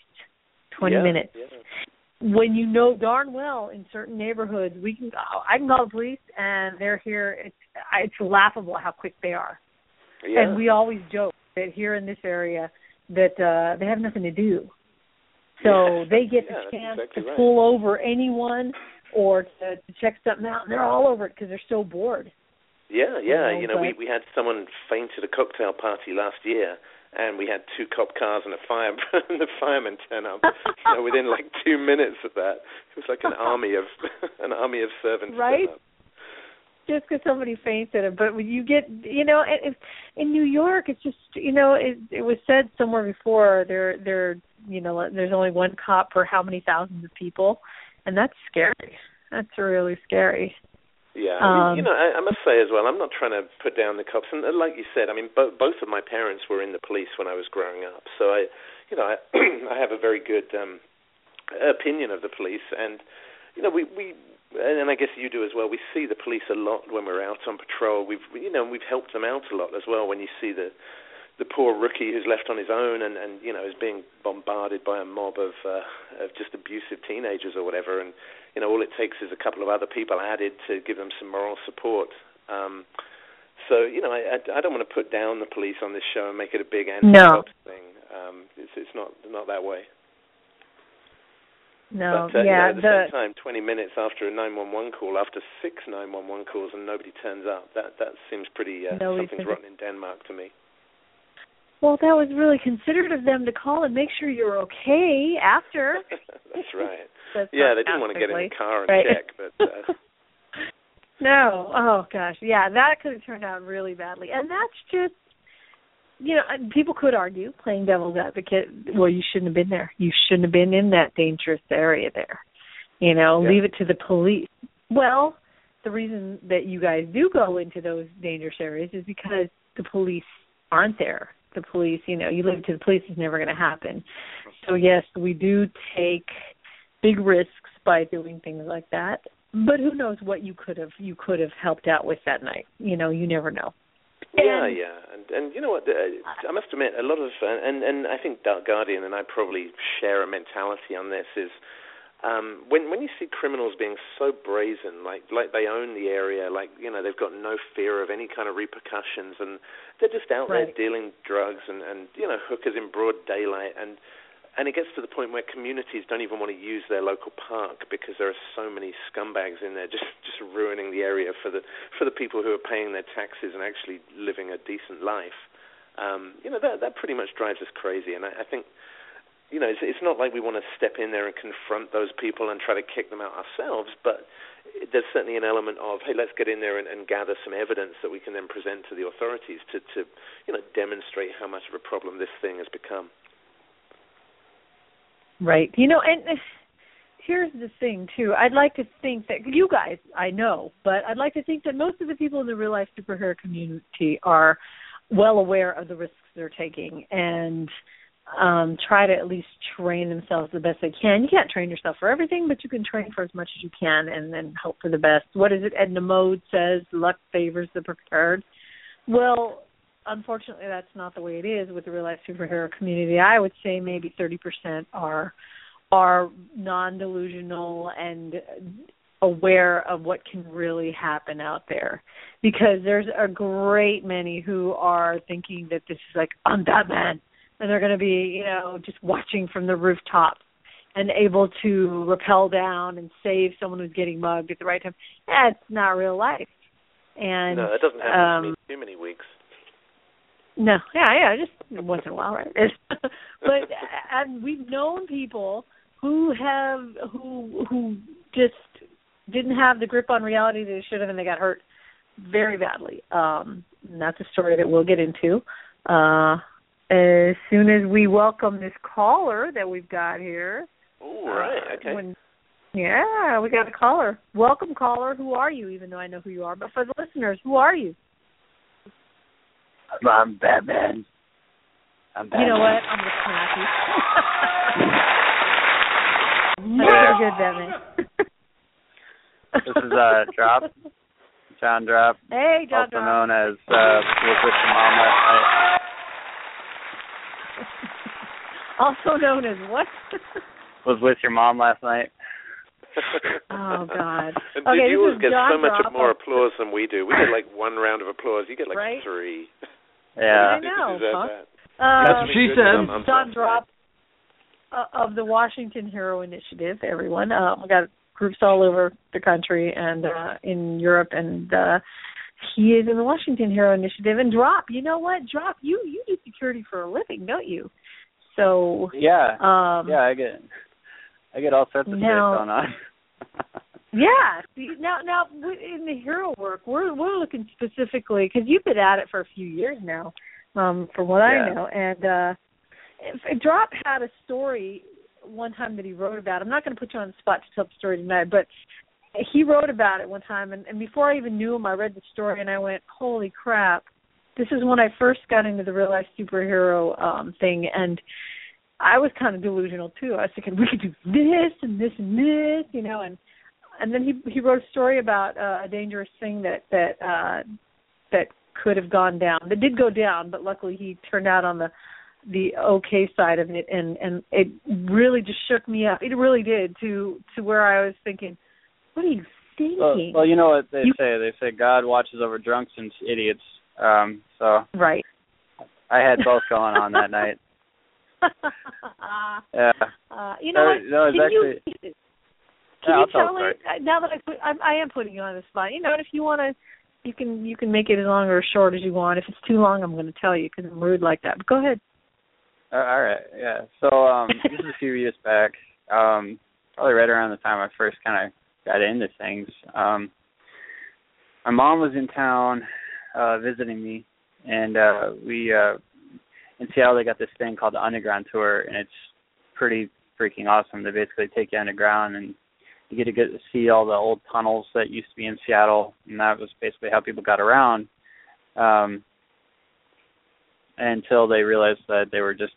20 yeah, minutes. Yeah. When you know darn well in certain neighborhoods, we can I can call the police and they're here. It's it's laughable how quick they are. Yeah. And we always joke that here in this area that uh they have nothing to do. So they get the chance exactly to right. pull over anyone or to, to check something out, and they're all over it because they're so bored. Yeah, yeah. know, You know, we we had someone faint at a cocktail party last year, and we had two cop cars and a fire and the firemen turn up. You know, within like two minutes of that, it was like an army of an army of servants. Right? just because somebody fainted it. But when you get, you know, in, in New York, it's just, you know, it, it was said somewhere before there, there, you know, there's only one cop per how many thousands of people, and that's scary. That's really scary. Yeah, Um, you know, I, I must say as well, I'm not trying to put down the cops, and uh, like you said, I mean, bo- both of my parents were in the police when I was growing up, so I, you know, I, I have a very good um, opinion of the police, and you know, we we, and I guess you do as well. We see the police a lot when we're out on patrol. We've, you know, we've helped them out a lot as well. When you see the the poor rookie who's left on his own and and you know is being bombarded by a mob of uh, of just abusive teenagers or whatever, and you know all it takes is a couple of other people added to give them some moral support. Um, so you know I, I I don't want to put down the police on this show and make it a big anti-cops thing. Um, it's it's not not that way. No, but uh, yeah, you know, at the, the same time, 20 minutes after a 911 call, after six 911 calls and nobody turns up, that that seems pretty uh, something's rotten in Denmark to me. Well, that was really considerate of them to call and make sure you're okay after. That's right. That's Yeah, they didn't want to get in the car and Right. check, but uh, no, oh gosh, yeah, that could have turned out really badly, and that's just, you know, people could argue, playing devil's advocate, well, you shouldn't have been there. You shouldn't have been in that dangerous area there. You know, Yeah. leave it to the police. Well, the reason that you guys do go into those dangerous areas is because the police aren't there. The police, you know, you leave it to the police is never going to happen. So yes, we do take big risks by doing things like that. But who knows what you could have you could have helped out with that night? You know, you never know. yeah, And- yeah, and and you know what? Uh, I must admit, a lot of uh, and and I think Dark Guardian and I probably share a mentality on this is. Um, when when you see criminals being so brazen, like like they own the area, like you know they've got no fear of any kind of repercussions, and they're just out there dealing drugs and and you know hookers in broad daylight, and and it gets to the point where communities don't even want to use their local park because there are so many scumbags in there just just ruining the area for the for the people who are paying their taxes and actually living a decent life. Um, you know that that pretty much drives us crazy, and I, I think you know, it's, it's not like we want to step in there and confront those people and try to kick them out ourselves, but there's certainly an element of, hey, let's get in there and, and gather some evidence that we can then present to the authorities to, to, you know, demonstrate how much of a problem this thing has become. Right. You know, and here's the thing too. I'd like to think that you guys, I know, but I'd like to think that most of the people in the real life superhero community are well aware of the risks they're taking and um try to at least train themselves the best they can. You can't train yourself for everything, but you can train for as much as you can and then hope for the best. What is it Edna Mode says, luck favors the prepared. Well, unfortunately that's not the way it is with the real life superhero community. I would say maybe 30% are are non-delusional and aware of what can really happen out there because there's a great many who are thinking that this is like I'm Batman and they're going to be, you know, just watching from the rooftops and able to rappel down and save someone who's getting mugged at the right time. That's not real life. And no, it doesn't happen um, to me too many weeks. No, yeah, yeah, just once in a while, right? but and we've known people who have who who just didn't have the grip on reality they should have, and they got hurt very badly. Um, and that's a story that we'll get into. Uh, as soon as we welcome this caller that we've got here. Oh, right. Uh, okay. When, yeah, we got a caller. Welcome, caller. Who are you? Even though I know who you are, but for the listeners, who are you? I'm Batman. I'm Batman. You know what? I'm gonna smack you. That's Yeah. pretty good, Batman. This is uh Drop, John Drop, Hey, John also Drop. known as uh, was with your mom last also known as what? Was with your mom last night. Oh, God. And Okay, did you this always is get John so much Drop. more applause than we do? We get like one round of applause. You get like Right? three. Yeah. I know, You huh? that. Uh, That's what she Good said. I'm John. Drop uh, of the Washington Hero Initiative. Everyone, uh, we got groups all over the country and uh, in Europe, and uh, he is in the Washington Hero Initiative. And Drop, you know what? Drop, you you do security for a living, don't you? So, Yeah. um, yeah, I get I get all sorts of shit Now- going on. Yeah. See, now, now in the hero work, we're we're looking specifically because you've been at it for a few years now, um, from what I know. And uh, if, if Drop had a story one time that he wrote about. I'm not going to put you on the spot to tell the story tonight, but he wrote about it one time, and, and before I even knew him, I read the story and I went, "Holy crap!" This is when I first got into the real life superhero um thing, and I was kind of delusional too. I was thinking we could do this and this and this, you know, and and then he he wrote a story about uh, a dangerous thing that that uh that could have gone down. That did go down, but luckily he turned out on the the okay side of it and and it really just shook me up. It really did to to where I was thinking, what are you thinking? Well, well, you know what they You- say. They say God watches over drunks and idiots. Um, so right. I had both going on that night. Yeah. uh, you know what? Can you can Yeah, you tell tell the it uh, now that I put I, I am putting you on the spot. You know, and if you want to, you can you can make it as long or as short as you want. If it's too long, I'm going to tell you because I'm rude like that. But go ahead. Uh, all right. Yeah. So um, this is a few years back. Um, probably right around the time I first kind of got into things. Um, my mom was in town uh, visiting me, and uh, we uh, in Seattle they got this thing called the Underground Tour, and it's pretty freaking awesome. They basically take you underground and you get to get to see all the old tunnels that used to be in Seattle, and that was basically how people got around. Um, until they realized that they were just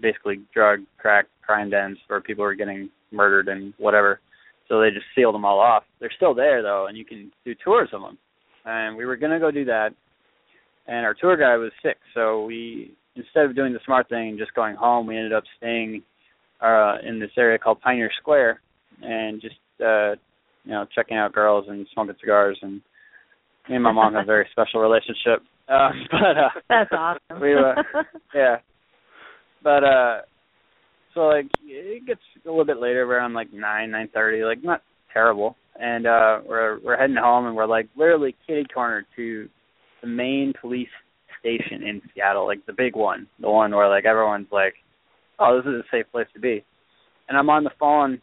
basically drug, crack, crime dens where people were getting murdered and whatever. So they just sealed them all off. They're still there though, and you can do tours of them. And we were gonna go do that, and our tour guide was sick, so we instead of doing the smart thing and just going home, we ended up staying uh in this area called Pioneer Square and just uh you know checking out girls and smoking cigars and me and my mom have a very special relationship. Uh, but uh, That's awesome. We, uh, yeah. But uh so like it gets a little bit later, around like nine, nine thirty, like not terrible. And uh we're we're heading home and we're like literally kitty corner to the main police station in Seattle, like the big one. The one where like everyone's like, Oh, this is a safe place to be. And I'm on the phone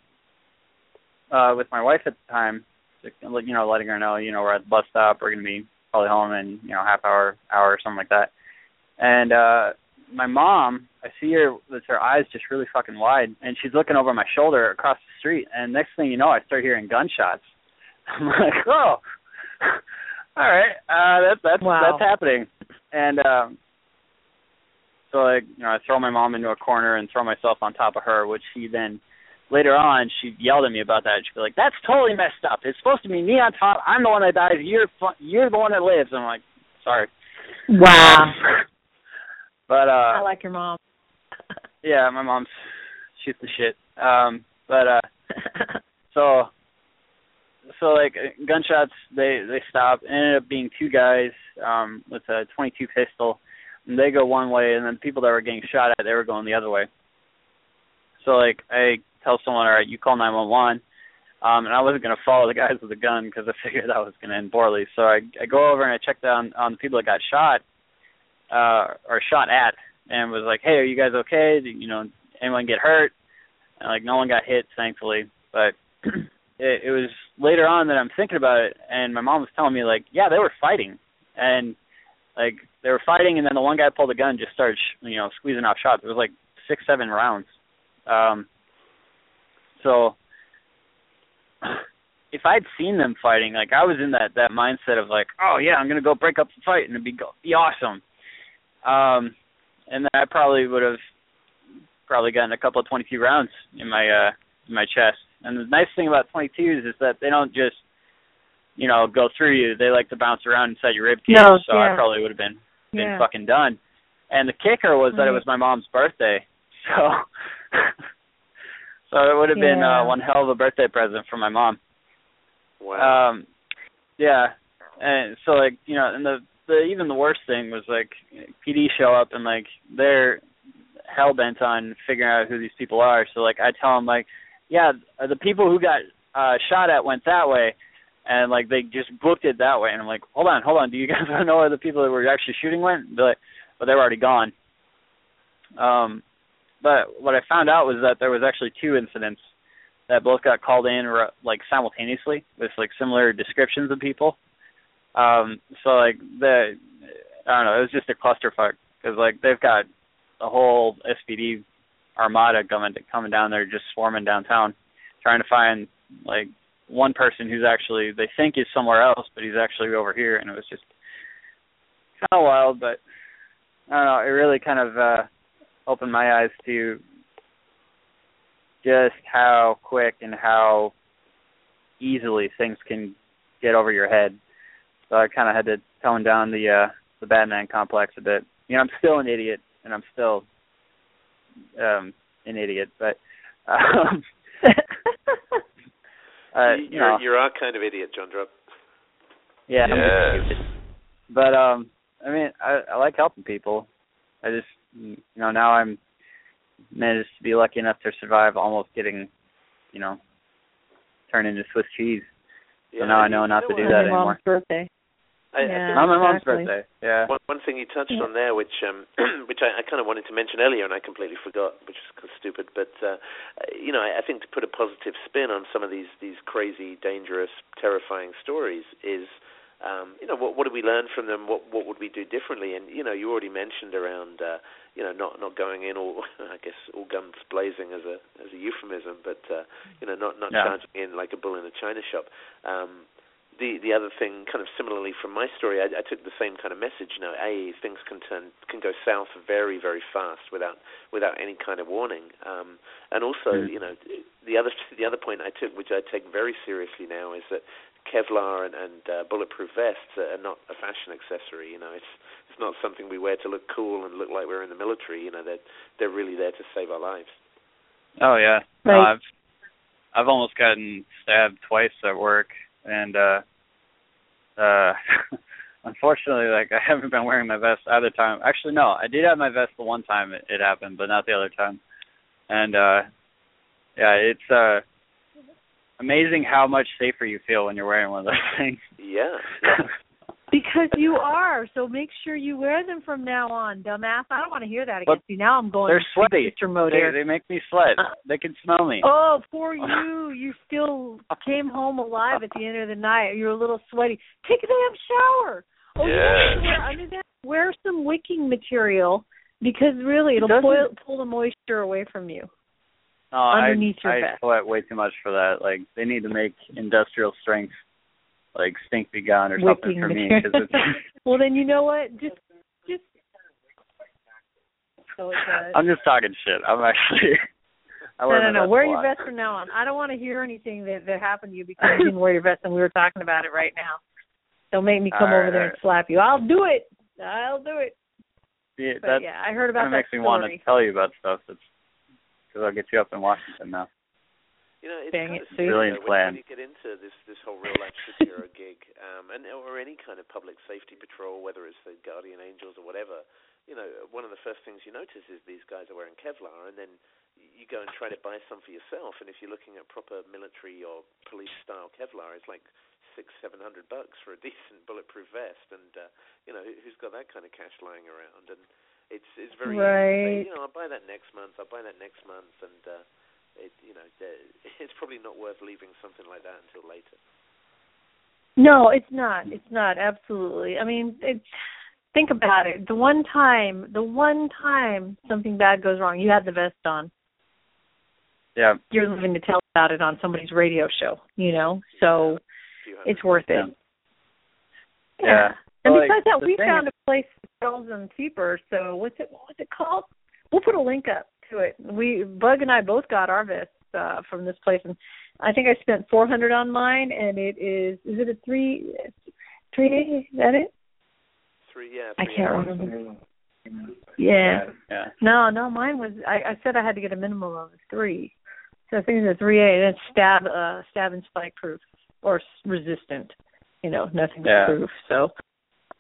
uh with my wife at the time, you know, letting her know, you know, we're at the bus stop, we're gonna be probably home in, you know, half hour, hour or something like that. And uh my mom, I see her with her eyes just really fucking wide, and she's looking over my shoulder across the street. And next thing you know, I start hearing gunshots. I'm like, oh, all right, uh, that's that's Wow. that's happening. And um, so like, you know, I throw my mom into a corner and throw myself on top of her, which she then later on she yelled at me about that. She'd be like, "That's totally messed up. It's supposed to be me on top. I'm the one that dies. You're you're the one that lives." I'm like, sorry. wow. But uh I like your mom. yeah, my mom's she's the shit. Um but uh so so like gunshots they they stop. It ended up being two guys um with a 22 pistol. and they go one way, and then people that were getting shot at, they were going the other way. So like I tell someone, all right, you call 911. Um, and I wasn't going to follow the guys with a gun because I figured that was going to end poorly. So I, I go over and I check down on the people that got shot, uh, or shot at, and was like, hey, are you guys okay? Did, you know, anyone get hurt? And like no one got hit, thankfully. But it, it was later on that I'm thinking about it, and my mom was telling me like, yeah, they were fighting, and like they were fighting, and then the one guy pulled a gun, just started, sh- you know, squeezing off shots. It was like six, seven rounds. Um, so if I'd seen them fighting, like I was in that that mindset of like, oh yeah, I'm gonna go break up the fight and it'd be be awesome. Um, and then I probably would have probably gotten a couple of 22 rounds in my uh in my chest. And the nice thing about 22s is that they don't just you know go through you; they like to bounce around inside your rib cage. No, so yeah. I probably would have been been Yeah. fucking done. And the kicker was that it was my mom's birthday, so so it would have been uh, one hell of a birthday present for my mom. Wow. Um, yeah, and so like you know, and the the even the worst thing was like PD show up and like they're hell bent on figuring out who these people are. So like I tell them like, yeah, the people who got uh shot at went that way, and like they just booked it that way. And I'm like, hold on, hold on, do you guys know where the people that were actually shooting went? But but they were already gone. Um, but what I found out was that there was actually two incidents that both got called in like simultaneously with like similar descriptions of people. Um, so like the I don't know, it was just a clusterfuck because like they've got a whole SPD armada coming coming down there, just swarming downtown, trying to find like one person who's actually they think is somewhere else, but he's actually over here, and it was just kind of wild. But I don't know, it really kind of uh opened my eyes to just how quick and how easily things can get over your head. So I kind of had to tone down the uh the Batman complex a bit. You know, I'm still an idiot, and I'm still um an idiot, but um, uh, you, you you're know, you're our kind of idiot, John Drupp. yeah, Yes. But um, I mean, I I like helping people. I just you know now I'm managed to be lucky enough to survive almost getting, you know, turned into Swiss cheese. So now I know not to do that anymore. mom's birthday. I, I Yeah. think On my mom's exactly. birthday. Yeah. One, one thing you touched Yeah. on there, which um, which I, I kind of wanted to mention earlier, and I completely forgot, which is kind of stupid. But uh, you know, I, I think to put a positive spin on some of these these crazy, dangerous, terrifying stories is, um, you know, what what do we learn from them? What what would we do differently? And you know, you already mentioned around, uh, you know, not not going in all, I guess, all guns blazing as a as a euphemism, but uh, you know, not not Yeah. charging in like a bull in a china shop. Um, the the other thing, kind of similarly from my story, I, I took the same kind of message. You know, a things can turn can go south very very fast without without any kind of warning. Um, and also, Mhm. you know, the other the other point I took, which I take very seriously now, is that Kevlar and, and uh, bulletproof vests are not a fashion accessory. You know, it's it's not something we wear to look cool and look like we're in the military. You know, they're they're really there to save our lives. Oh yeah. No, Right. I've I've almost gotten stabbed twice at work and uh uh unfortunately like I haven't been wearing my vest either time. Actually no, I did have my vest the one time it, it happened, but not the other time. And uh yeah, it's uh amazing how much safer you feel when you're wearing one of those things. Yeah. yeah. Because you are, so make sure you wear them from now on, dumbass. I don't want to hear that But against you. Now I'm going They're sweaty. mode They, they make me sweat. Uh, they can smell me. Oh, poor you. You still came home alive at the end of the night. You're a little sweaty. Take a damn shower. Oh, you know what Yes. you wear under that? Wear some wicking material because really it'll Doesn't- pull, pull the moisture away from you. No, I, underneath your I vest. sweat way too much for that. Like they need to make industrial strength, like stink be gone or something for me. material. 'cause it's, well, then you know what? Just, just. So I'm just talking shit. I'm actually. I no, wear no, my no. Wear your vest from now on. I don't want to hear anything that that happened to you because you didn't wear your vest, and we were talking about it right now. Don't make me come All right, over there all and slap you. I'll do it. I'll do it. Yeah, But yeah, I heard about of that makes me want to tell you about stuff. That's because I'll get you up in Washington now. You know, it's Dang kind it, of see? when, Brilliant plan. when you get into this this whole real life superhero gig, um, and or any kind of public safety patrol, whether it's the Guardian Angels or whatever. you know, one of the first things you notice is these guys are wearing Kevlar, and then you go and try to buy some for yourself, and if you're looking at proper military or police style Kevlar, it's like six, seven hundred bucks for a decent bulletproof vest, and uh, you know, who's got that kind of cash lying around? And it's it's very right. easy to say, you know, I'll buy that next month. I'll buy that next month, and uh, it you know, it's probably not worth leaving something like that until later. No, it's not. It's not absolutely. I mean, it's think about it. The one time, the one time something bad goes wrong, you have the vest on. Yeah. You're living to tell about it on somebody's radio show, you know. So it's worth it. Yeah. yeah. And well, besides like, that, we found is, a place that sells them cheaper. So what's it? What was it called? We'll put a link up to it. We Bug and I both got our vests uh, from this place, and I think I spent four hundred on mine, and it is is it a three three? Is that it? Three, yeah. I can't hours. remember. Yeah. Yeah. No, no, mine was. I, I said I had to get a minimum of three, so I think it's a three A, and it's stab, uh, stab and spike proof or resistant. You know, nothing Yeah. proof. So,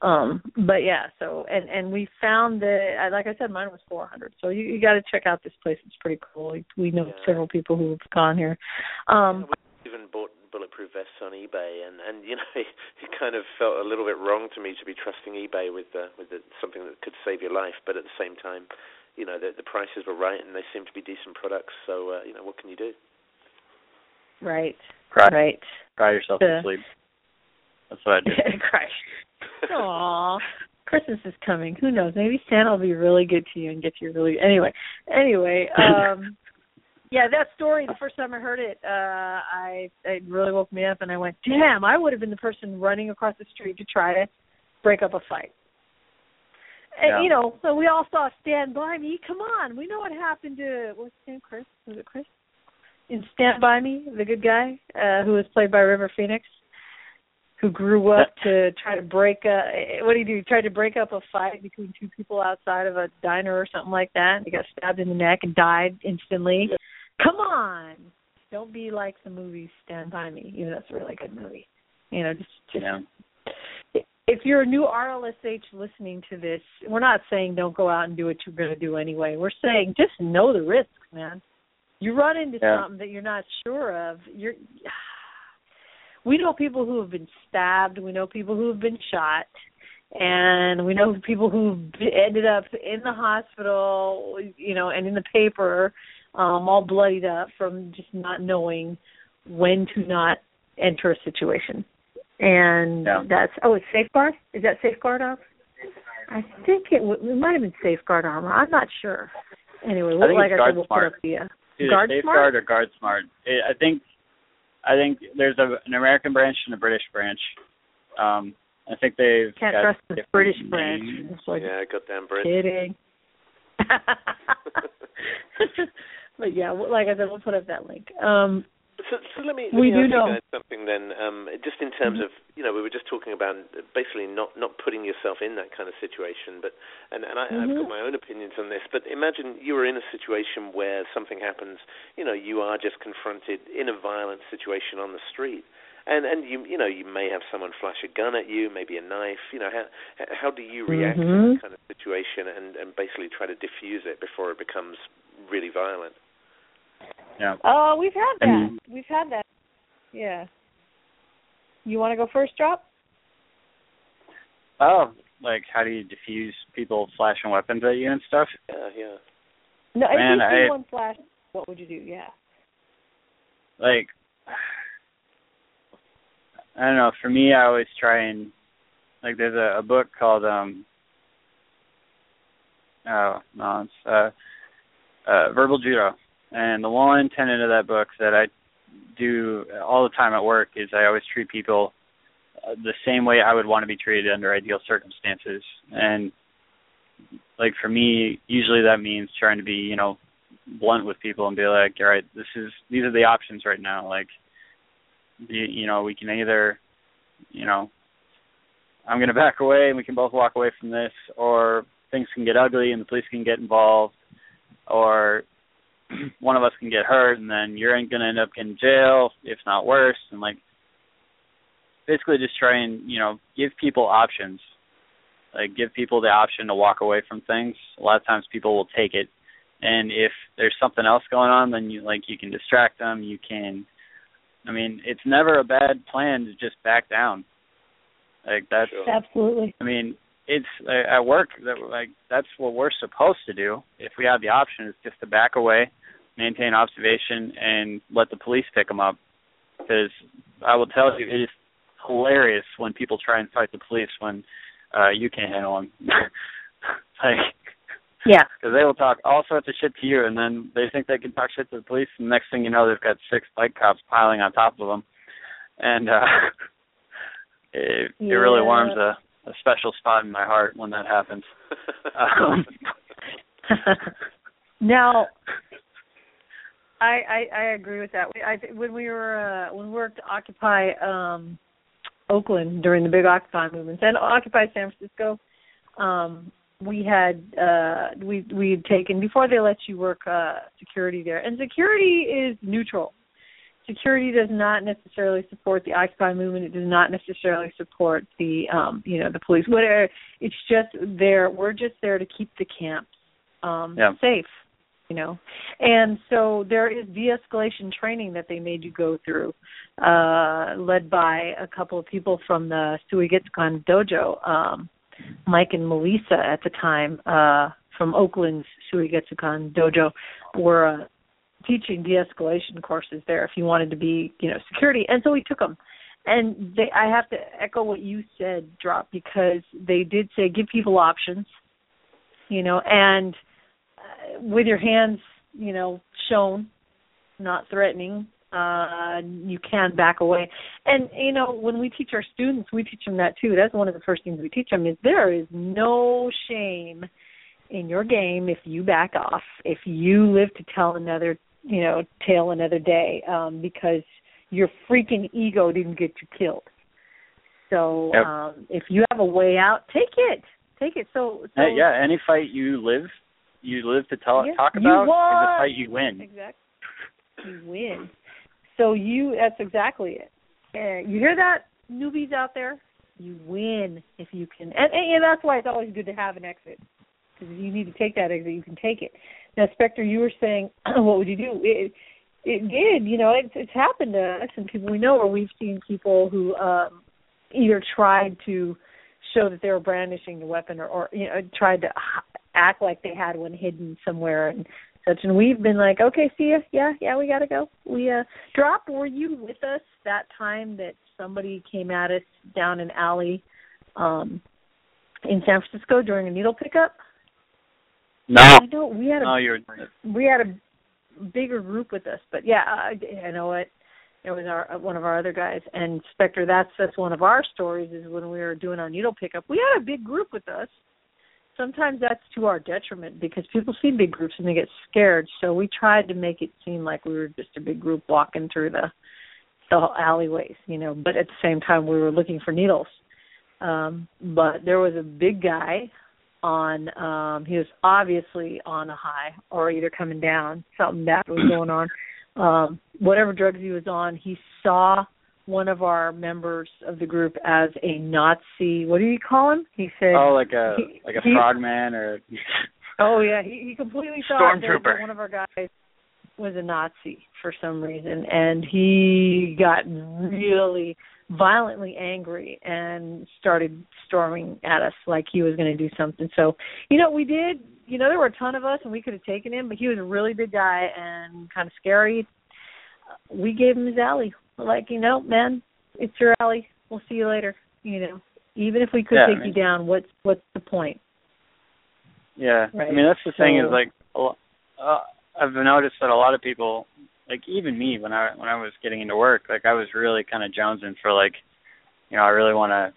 um, but yeah. So, and and we found that, like I said, mine was four hundred. So you you got to check out this place. It's pretty cool. We, we know Yeah. several people who have gone here. Um, We even bought bulletproof vests on eBay, and and you know, it kind of felt a little bit wrong to me to be trusting eBay with uh, with the, something that could save your life, but at the same time, you know, the, the prices were right, and they seemed to be decent products. So, uh, you know, what can you do? right. Cry, Right. cry yourself Yeah. to sleep. That's what I do. Crush. Aw. Christmas is coming. Who knows? Maybe Santa will be really good to you and get you really anyway. Anyway, um yeah, that story the first time I heard it, uh I it really woke me up and I went, Damn, I would have been the person running across the street to try to break up a fight. And Yeah. you know, so we all saw Stand By Me. Come on, we know what happened to what's his name, Chris? Was it Chris? In Stand By Me, the good guy, uh, who was played by River Phoenix who grew up to try to break a what do you do? Tried to break up a fight between two people outside of a diner or something like that. He got stabbed in the neck and died instantly. Come on. Don't be like the movie Stand By Me. Even know, that's a really good movie. You know, just just Yeah. if you're a new RLSH listening to this, we're not saying don't go out and do what you're going to do anyway. We're saying just know the risks, man. You run into Yeah. something that you're not sure of. You're. We know people who have been stabbed. We know people who have been shot, and we know people who ended up in the hospital. You know, and in the paper, um, all bloodied up from just not knowing when to not enter a situation and Yeah. that's oh, it's safeguard. Is that safeguard armor? I think it, w- it might have been safeguard armor. I'm not sure. Anyway, I think like it's I Guard said, we'll Smart. put up the uh, Guard Safeguard Smart? or Guard Smart. I think I think there's a, an American branch and a British branch. Um, I think they've Can't got trust the different British branch. names. It's like yeah, goddamn British. kidding. but yeah, like I said, we'll put up that link. Um, So, so let me, let We me do ask know. you guys something then. Um, just in terms Mhm. of, you know, we were just talking about basically not not putting yourself in that kind of situation. But and and I, I've got Mhm. my own opinions on this. But imagine you were in a situation where something happens. You know, you are just confronted in a violent situation on the street. And and you you know you may have someone flash a gun at you, maybe a knife. You know how how do you react to Mhm. that kind of situation and and basically try to diffuse it before it becomes really violent? Yeah. oh, we've had that. And- We've had that. Yeah. You want to go first, drop? Oh, like how do you defuse people flashing weapons at you and stuff? Yeah, yeah. No, if Man, you see one flash, what would you do? Yeah. Like I don't know. For me, I always try and like there's a, a book called um oh no it's uh uh verbal judo and the one tenet of that book that I do all the time at work is I always treat people uh, the same way I would want to be treated under ideal circumstances. And like for me usually that means trying to be you know blunt with people and be like all right this is these are the options right now. Like you, you know we can either you know I'm going to back away and we can both walk away from this or things can get ugly and the police can get involved or one of us can get hurt and then you're going to end up in jail if not worse and like basically just try and you know give people options Like give people the option to walk away from things. A lot of times people will take it, and if there's something else going on, then you like you can distract them. You can, I mean, it's never a bad plan to just back down. Like that's Absolutely. I mean, it's uh, at work that like that's what we're supposed to do. If we have the option, is just to back away, maintain observation, and let the police pick them up. Because I will tell you, it is hilarious when people try and fight the police when uh you can't handle them. like, Yeah. because they will talk all sorts of shit to you, and then they think they can talk shit to the police, and the next thing you know, they've got six bike cops piling on top of them, and uh it it really warms a a special spot in my heart when that happens. Um, now, I, I I agree with that. We, I when we were uh, when we worked Occupy um, Oakland during the big Occupy movements and Occupy San Francisco, um, we had uh, we we had taken before they let you work uh, security there, and security is neutral. Security does not necessarily support the Occupy movement. It does not necessarily support the um, you know the police. Whatever. It's just there. We're just there to keep the camps um, Yeah. safe you know? And so there is de-escalation training that they made you go through uh led by a couple of people from the Suigetsukan dojo. Um Mike and Melissa at the time uh from Oakland's Suigetsukan dojo were uh, teaching de-escalation courses there if you wanted to be you know security. And so we took them and they I have to echo what you said drop because they did say give people options you know and with your hands, you know, shown, not threatening, uh, you can back away. And you know, when we teach our students, we teach them that too. That's one of the first things we teach them is there is no shame in your game if you back off, if you live to tell another, you know, tale another day, um, because your freaking ego didn't get you killed. So Yep. um if you have a way out, take it. Take it. So, so Hey, yeah, any fight you live, you live to tell Yeah, talk about is a won. fight you win. Exactly. You win. So you that's exactly it. Uh, you hear that, newbies out there? You win if you can, and, and, and that's why it's always good to have an exit because if you need to take that exit, you can take it. Now, Spectre, you were saying, what would you do? It, it did, you know, it's it's happened to us and people we know where we've seen people who um either tried to show that they were brandishing the weapon or, or you know tried to act like they had one hidden somewhere and such and we've been like okay see ya yeah yeah we gotta go we uh drop were you with us that time that somebody came at us down an alley um in san francisco during a needle pickup No, i know we had a no, you're. we had a bigger group with us, but yeah, I, I know it. It was our one of our other guys, and Spectre. That's that's one of our stories. Is when we were doing our needle pickup, we had a big group with us. Sometimes that's to our detriment because people see big groups and they get scared. So we tried to make it seem like we were just a big group walking through the the alleyways, you know. But at the same time, we were looking for needles. Um, but there was a big guy on um he was obviously on a high or either coming down something bad was going on um whatever drugs he was on he saw one of our members of the group as a nazi what do you call him he said Oh, like a he- like a he- frogman or. oh yeah he he completely thought that, that one of our guys was a nazi for some reason and he got really violently angry and started storming at us like he was going to do something. So, you know, we did, you know, there were a ton of us and we could have taken him, but he was a really big guy and kind of scary. We gave him his alley. Like, you know, man, it's your alley. We'll see you later. You know, even if we could Yeah, I take mean- you down, what's what's the point? Yeah, Right. I mean that's the thing is like uh, I've noticed that a lot of people, like even me when I when I was getting into work, like I was really kind of jonesing for like, you know, I really want to,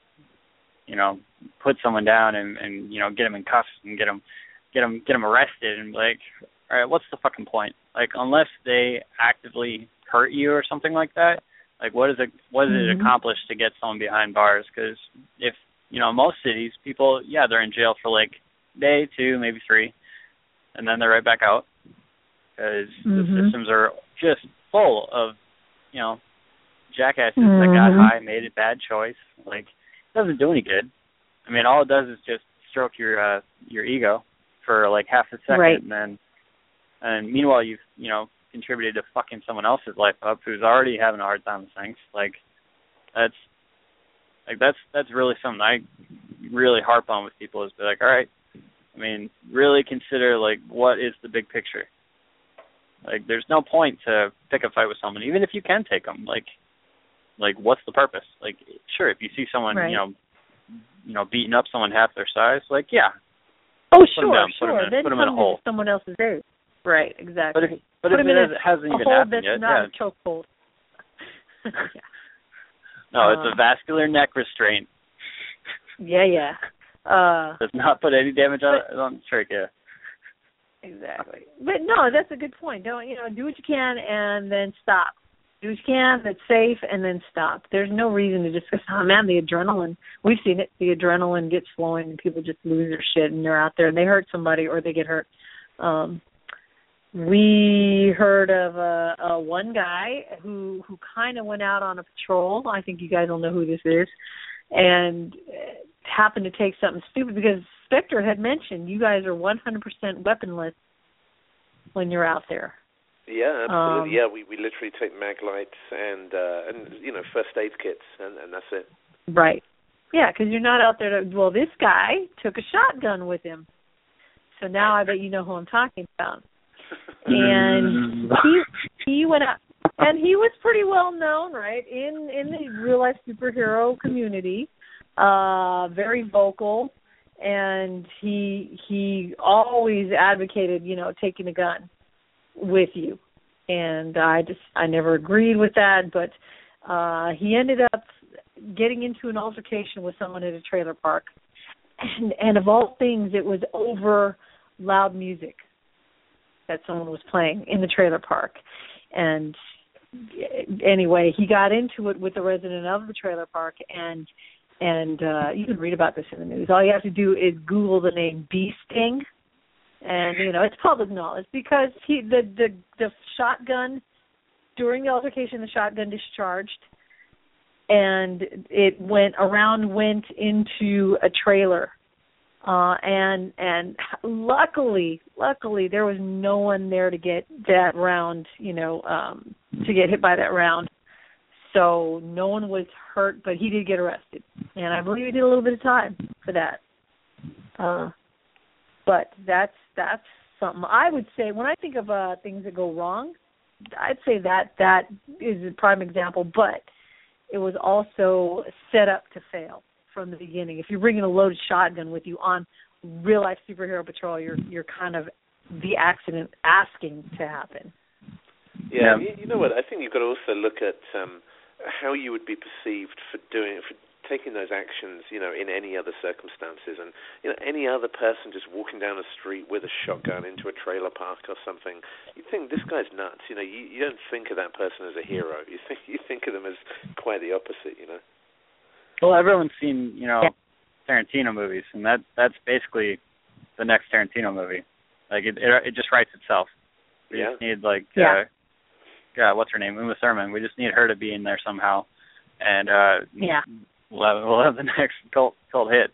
you know, put someone down and and you know get them in cuffs and get them get them get them arrested and like, all right, what's the fucking point? Like unless they actively hurt you or something like that, like what is it what does it Mhm. accomplish to get someone behind bars? Because if you know most cities, people yeah they're in jail for like day, two, maybe three, and then they're right back out because the Mhm. systems are just full of, you know, jackasses that got Mhm. high, made a bad choice. Like, it doesn't do any good. I mean, all it does is just stroke your uh your ego for like half a second, Right. and then and meanwhile you've you know contributed to fucking someone else's life up who's already having a hard time with things. Like that's like that's that's really something I really harp on with people is be like, all right, I mean, really consider like what is the big picture. Like, there's no point to pick a fight with someone, even if you can take them. Like, like what's the purpose? Like, sure, if you see someone, Right. you know, you know, beating up someone half their size, like, yeah. Oh, Put sure, down, put 'em sure. in- then put 'em in a hole. someone else's area. Right, exactly. But if but Put if in it hasn't- even happened yet, not yeah. a chokehold. yeah. No, it's Uh, a vascular neck restraint. Yeah, yeah. Uh, Does not put any damage on on the trachea. exactly. But no, that's a good point. Don't you know? Do what you can and then stop. Do what you can that's safe and then stop. There's no reason to just oh man, the adrenaline. We've seen it. The adrenaline gets flowing and people just lose their shit and they're out there and they hurt somebody or they get hurt. Um we heard of a, a one guy who who kind of went out on a patrol. I think you guys will know who this is, and uh, happened to take something stupid because Spectre had mentioned you guys are 100% weaponless when you're out there. Yeah, absolutely. Um, yeah, we we literally take mag lights and uh and you know first aid kits and and that's it. Right. Yeah, because you're not out there to. Well, this guy took a shotgun with him, so now I bet you know who I'm talking about. And he he went out and he was pretty well known right in in the real life superhero community uh very vocal. And he he always advocated you know taking a gun with you. And i just i never agreed with that but uh he ended up getting into an altercation with someone at a trailer park. And and of all things it was over loud music that someone was playing in the trailer park. And anyway he got into it with the resident of the trailer park and and uh you can read about this in the news. All you have to do is google the name bee sting. And you know it's public knowledge because he the the the shotgun during the altercation the shotgun discharged and it went around went into a trailer uh and and luckily luckily there was no one there to get that round you know um to get hit by that round. So no one was hurt but he did get arrested. And i believe he did a little bit of time for that. Uh but that's that's something. I would say when i think of uh things that go wrong i'd say that that is a prime example but it was also set up to fail from the beginning. If you're bringing a loaded shotgun with you on real life superhero patrol, you're you're kind of the accident asking to happen. Yeah, Yeah. You, you know what? I think you've got to also look at um, how you would be perceived for doing for taking those actions. You know, in any other circumstances, and you know, any other person just walking down the street with a shotgun into a trailer park or something, you think this guy's nuts. You know, you, you don't think of that person as a hero. You think you think of them as quite the opposite. You know. Well, everyone's seen, you know, Yeah. Tarantino movies, and that that's basically the next Tarantino movie. Like it, it, it just writes itself. We Yeah. just need like, Yeah. uh, God, what's her name? Uma Thurman. We just need her to be in there somehow, and uh, Yeah. we'll have we'll have the next cult cult hit.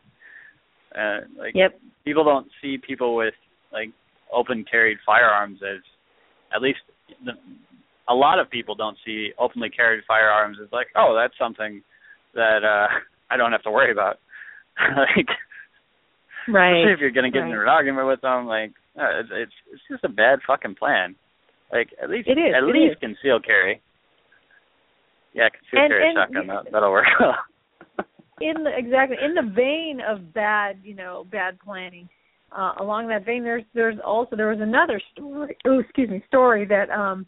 Uh, like Yep. people don't see people with like open carried firearms as at least the, a lot of people don't see openly carried firearms as like oh that's something that uh I don't have to worry about like Right. if you're gonna get right. into an argument with them like uh, it's, it's it's just a bad fucking plan like at least It is, at it least is. conceal carry yeah conceal And- carry and- shotgun that, that'll work well in the exactly in the vein of bad, you know, bad planning. Uh, along that vein, there's there's also there was another story. Oh, excuse me, story that um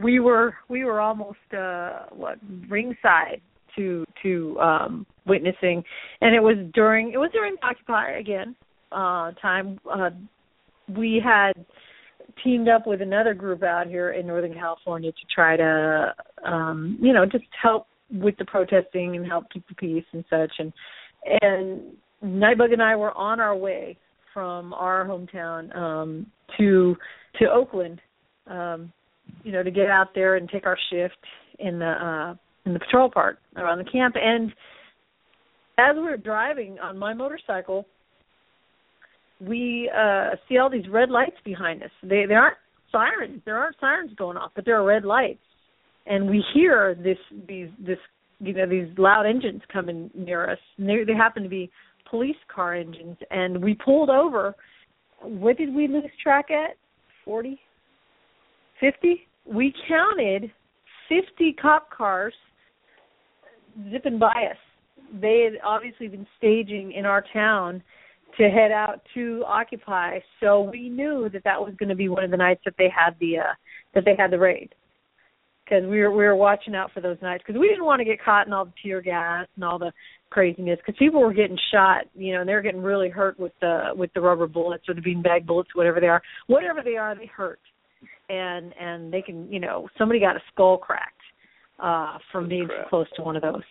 we were we were almost uh what ringside to to um witnessing, and it was during it was during Occupy again uh time. Uh, we had teamed up with another group out here in Northern California to try to um you know just help with the protesting and help keep the peace and such and and Nightbug and I were on our way from our hometown um to to Oakland um you know to get out there and take our shift in the uh in the patrol park around the camp and as we were driving on my motorcycle, we uh see all these red lights behind us. They they aren't sirens. There aren't sirens going off, but there are red lights. And we hear this these this you know these loud engines coming near us. And they they happen to be police car engines and we pulled over. What did we lose track at? 40 50? We counted 50 cop cars zipping by us. They had obviously been staging in our town to head out to occupy so we knew that that was going to be one of the nights that they had the uh that they had the raid. Because we were we were watching out for those nights because we didn't want to get caught in all the tear gas and all the craziness because people were getting shot you know and they're getting really hurt with the with the rubber bullets or the beanbag bullets whatever they are. Whatever they are they hurt. And and they can you know somebody got a skull cracked uh from being Crap. close to one of those.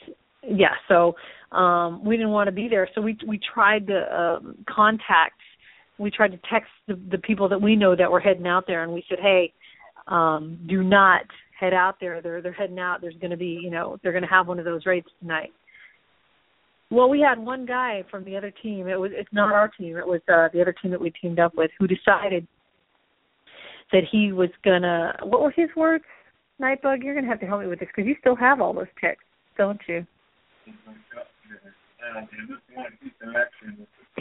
Yeah so um we didn't want to be there. So we we tried to um contact we tried to text the the people that we know that were heading out there and we said hey um do not head out there. They're they're heading out. There's going to be you know they're going to have one of those raids tonight. Well we had one guy from the other team. It was it's not our team. It was uh the other team that we teamed up with who decided that he was gonna what were his words nightbug you're gonna have to help me with this because you still have all those texts don't you?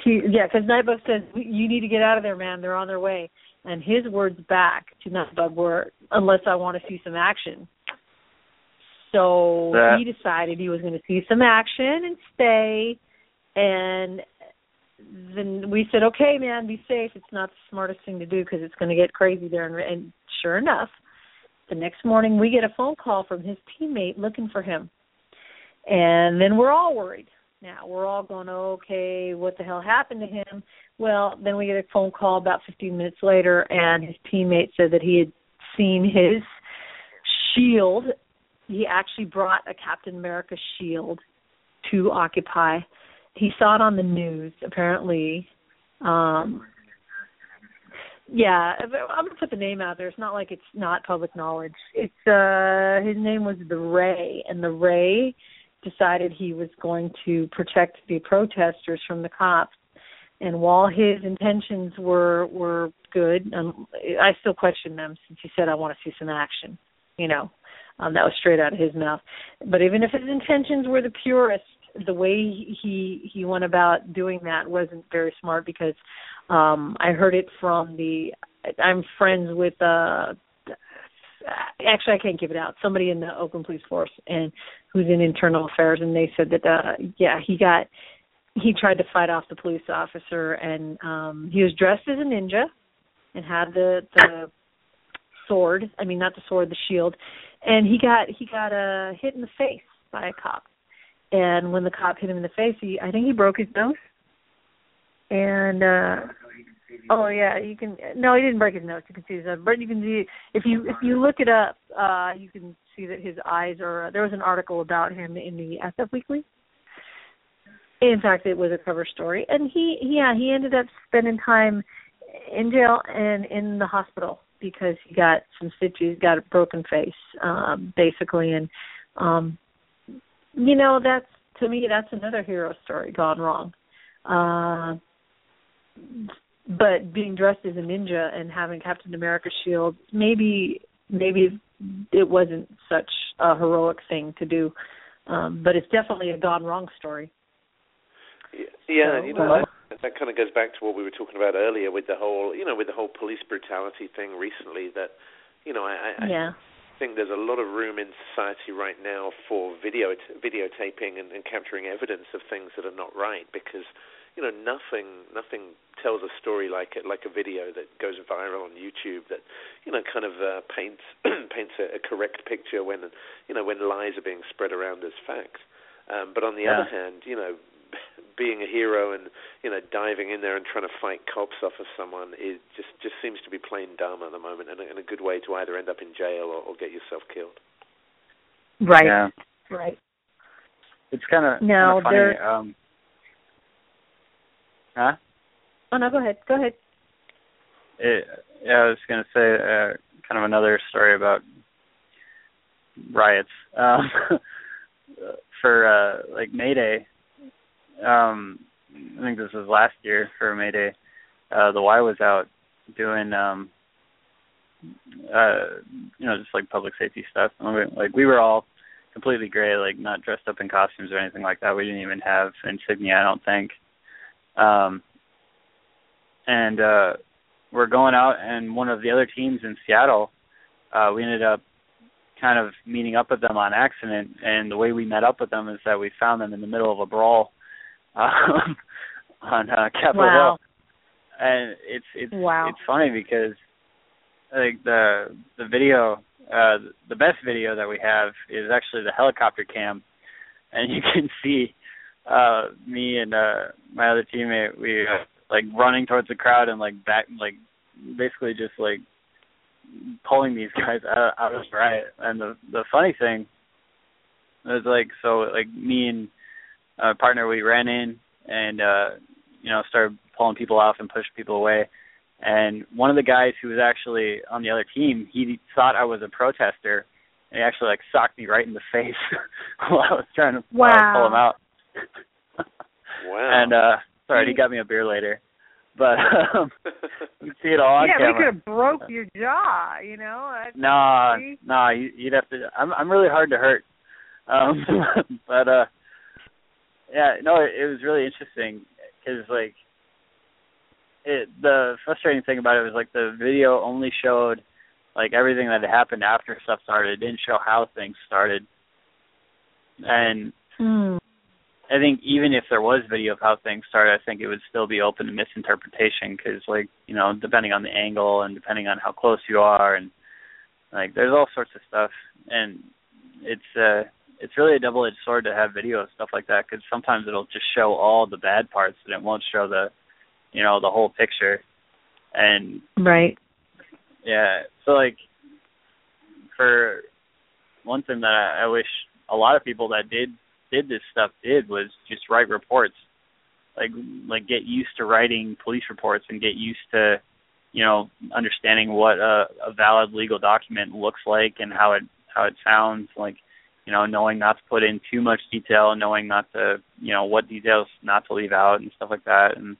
He yeah because nightbug says you need to get out of there man. They're on their way. And his words back to nightbug were unless i want to see some action. So That- he decided he was going to see some action and stay and then we said okay man be safe. It's not the smartest thing to do because it's going to get crazy there and, and sure enough the next morning we get a phone call from his teammate looking for him. And then we're all worried. Now we're all going okay what the hell happened to him? Well then we get a phone call about 15 minutes later and his teammate said that he had seen his shield. He actually brought a captain america shield to occupy. He saw it on the news apparently um yeah i'm to put the name out there. It's not like it's not public knowledge. It's uh his name was the ray and the ray decided he was going to protect the protesters from the cops. And while his intentions were were good um, i still question them since he said i want to see some action you know? Um that was straight out of his mouth. But even if his intentions were the purest the way he he went about doing that wasn't very smart because um i heard it from the i'm friends with uh actually I can't give it out. Somebody in the Oakland Police Force and who's in internal affairs and they said that uh yeah, he got he tried to fight off the police officer and um he was dressed as a ninja and had the the sword, I mean not the sword, the shield. And he got he got uh hit in the face by a cop. And when the cop hit him in the face, he I think he broke his nose. And uh Oh yeah, you can. No, he didn't break his nose. You can see his, but you can see if you if you look it up, uh you can see that his eyes are. Uh, there was an article about him in the SF Weekly. In fact, it was a cover story, and he yeah he ended up spending time in jail and in the hospital because he got some stitches, got a broken face, um, basically, and um you know that's to me that's another hero story gone wrong. Uh but being dressed as a ninja and having Captain america's shield, maybe maybe it wasn't such a heroic thing to do. Um, but it's definitely a gone wrong story. Yeah, So, you know uh, that, that kind of goes back to what we were talking about earlier with the whole, you know, with the whole police brutality thing recently. That, you know, I, I Yeah. Think there's a lot of room in society right now for video videotaping and, and capturing evidence of things that are not right because you know nothing nothing tells a story like it like a video that goes viral on YouTube that you know kind of uh, paints paints a, a correct picture when you know when lies are being spread around as fact. Um, but on the Yeah. other hand, you know, being a hero and you know diving in there and trying to fight cops off of someone is just just seems to be plain dumb at the moment and a, and a good way to either end up in jail or, or get yourself killed. Right. Yeah. Right. It's kind of Now, funny. there- Um, huh? Oh no, go ahead. Go ahead. It, yeah, I was going to say uh, kind of another story about riots. Um, for uh, like May Day, um I think this was last year for May Day. Uh the Y was out doing um uh you know, just like public safety stuff. Like we were all completely gray, like not dressed up in costumes or anything like that. We didn't even have insignia, I don't think. Um and uh we're going out and one of the other teams in Seattle, uh we ended up kind of meeting up with them on accident and the way we met up with them is that we found them in the middle of a brawl um, on uh Capitol wow. Hill. And it's it's wow. it's funny because like the the video uh the best video that we have is actually the helicopter cam and you can see uh me and uh my other teammate we uh, like running towards the crowd and like back like basically just like pulling these guys out, out of the riot and the the funny thing was like so like me and a partner we ran in and uh you know started pulling people off and pushing people away and one of the guys who was actually on the other team, he thought I was a protester. And he actually like socked me right in the face while I was trying to wow. uh, pull him out. wow. And uh sorry, he got me a beer later. But um you see it all on yeah, camera. we could have broke your jaw, you know. That's Nah, see? nah, you, you'd have to. I'm I'm really hard to hurt. Um, but uh, yeah, no, it, it was really interesting because like it the frustrating thing about it was like the video only showed like everything that had happened after stuff started. It didn't show how things started. And Hmm. I think even if there was video of how things started, I think it would still be open to misinterpretation because, like, you know, depending on the angle and depending on how close you are, and like, there's all sorts of stuff, and it's uh, it's really a double-edged sword to have video of stuff like that because sometimes it'll just show all the bad parts and it won't show the, you know, the whole picture, and Right. yeah. So like for one thing that I, I wish a lot of people that did did this stuff did was just write reports. Like like get used to writing police reports and get used to, you know, understanding what a, a valid legal document looks like and how it how it sounds like you know, knowing not to put in too much detail, knowing not to, you know, what details not to leave out and stuff like that. And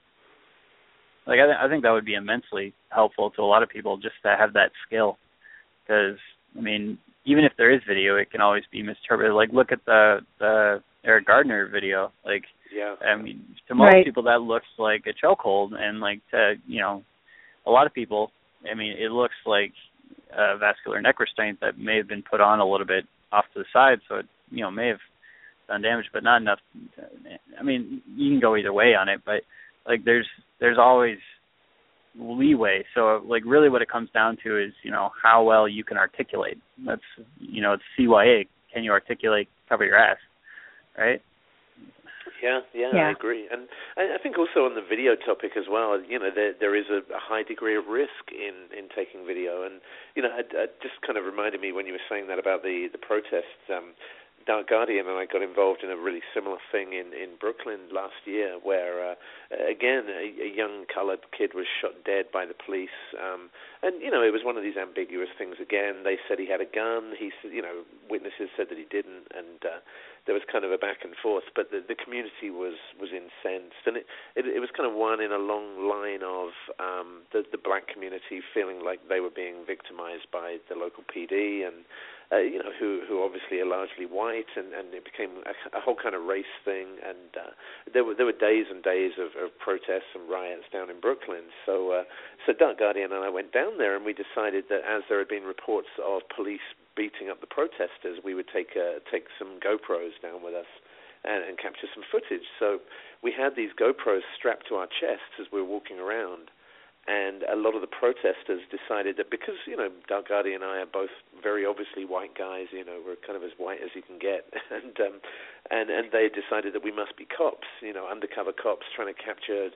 like I, th- I think that would be immensely helpful to a lot of people just to have that skill. Because I mean, even if there is video, it can always be misinterpreted. Like look at the the Eric Garner video. Like yeah. I mean, to most Right. people that looks like a chokehold, and like to you know, a lot of people, I mean, it looks like a vascular neck restraint that may have been put on a little bit off to the side, so it you know may have done damage, but not enough. I mean, you can go either way on it, but like there's there's always leeway. So like really, what it comes down to is you know how well you can articulate. That's you know it's CYA. Can you articulate? Cover your ass, right? Yeah, yeah, Yeah. I agree, and I I think also on the video topic as well. You know, there there is a, a high degree of risk in in taking video, and you know, it, it just kind of reminded me when you were saying that about the the protests. Um, Guardian and I got involved in a really similar thing in in Brooklyn last year, where uh, again a, a young colored kid was shot dead by the police, um, and you know it was one of these ambiguous things. Again, they said he had a gun. He you know, witnesses said that he didn't, and uh, there was kind of a back and forth. But the the community was was incensed, and it it, it was kind of one in a long line of um, the the black community feeling like they were being victimized by the local PD and uh, you know, who who obviously are largely white, and and it became a, a whole kind of race thing. And uh, there were there were days and days of, of protests and riots down in Brooklyn. So uh, so Dark Guardian and I went down there, and we decided that as there had been reports of police beating up the protesters, we would take uh, take some GoPros down with us. And, and capture some footage. So we had these GoPros strapped to our chests as we were walking around, and a lot of the protesters decided that because you know Dark Guardian and I are both very obviously white guys, you know we're kind of as white as you can get, and um, and and they decided that we must be cops, you know undercover cops trying to capture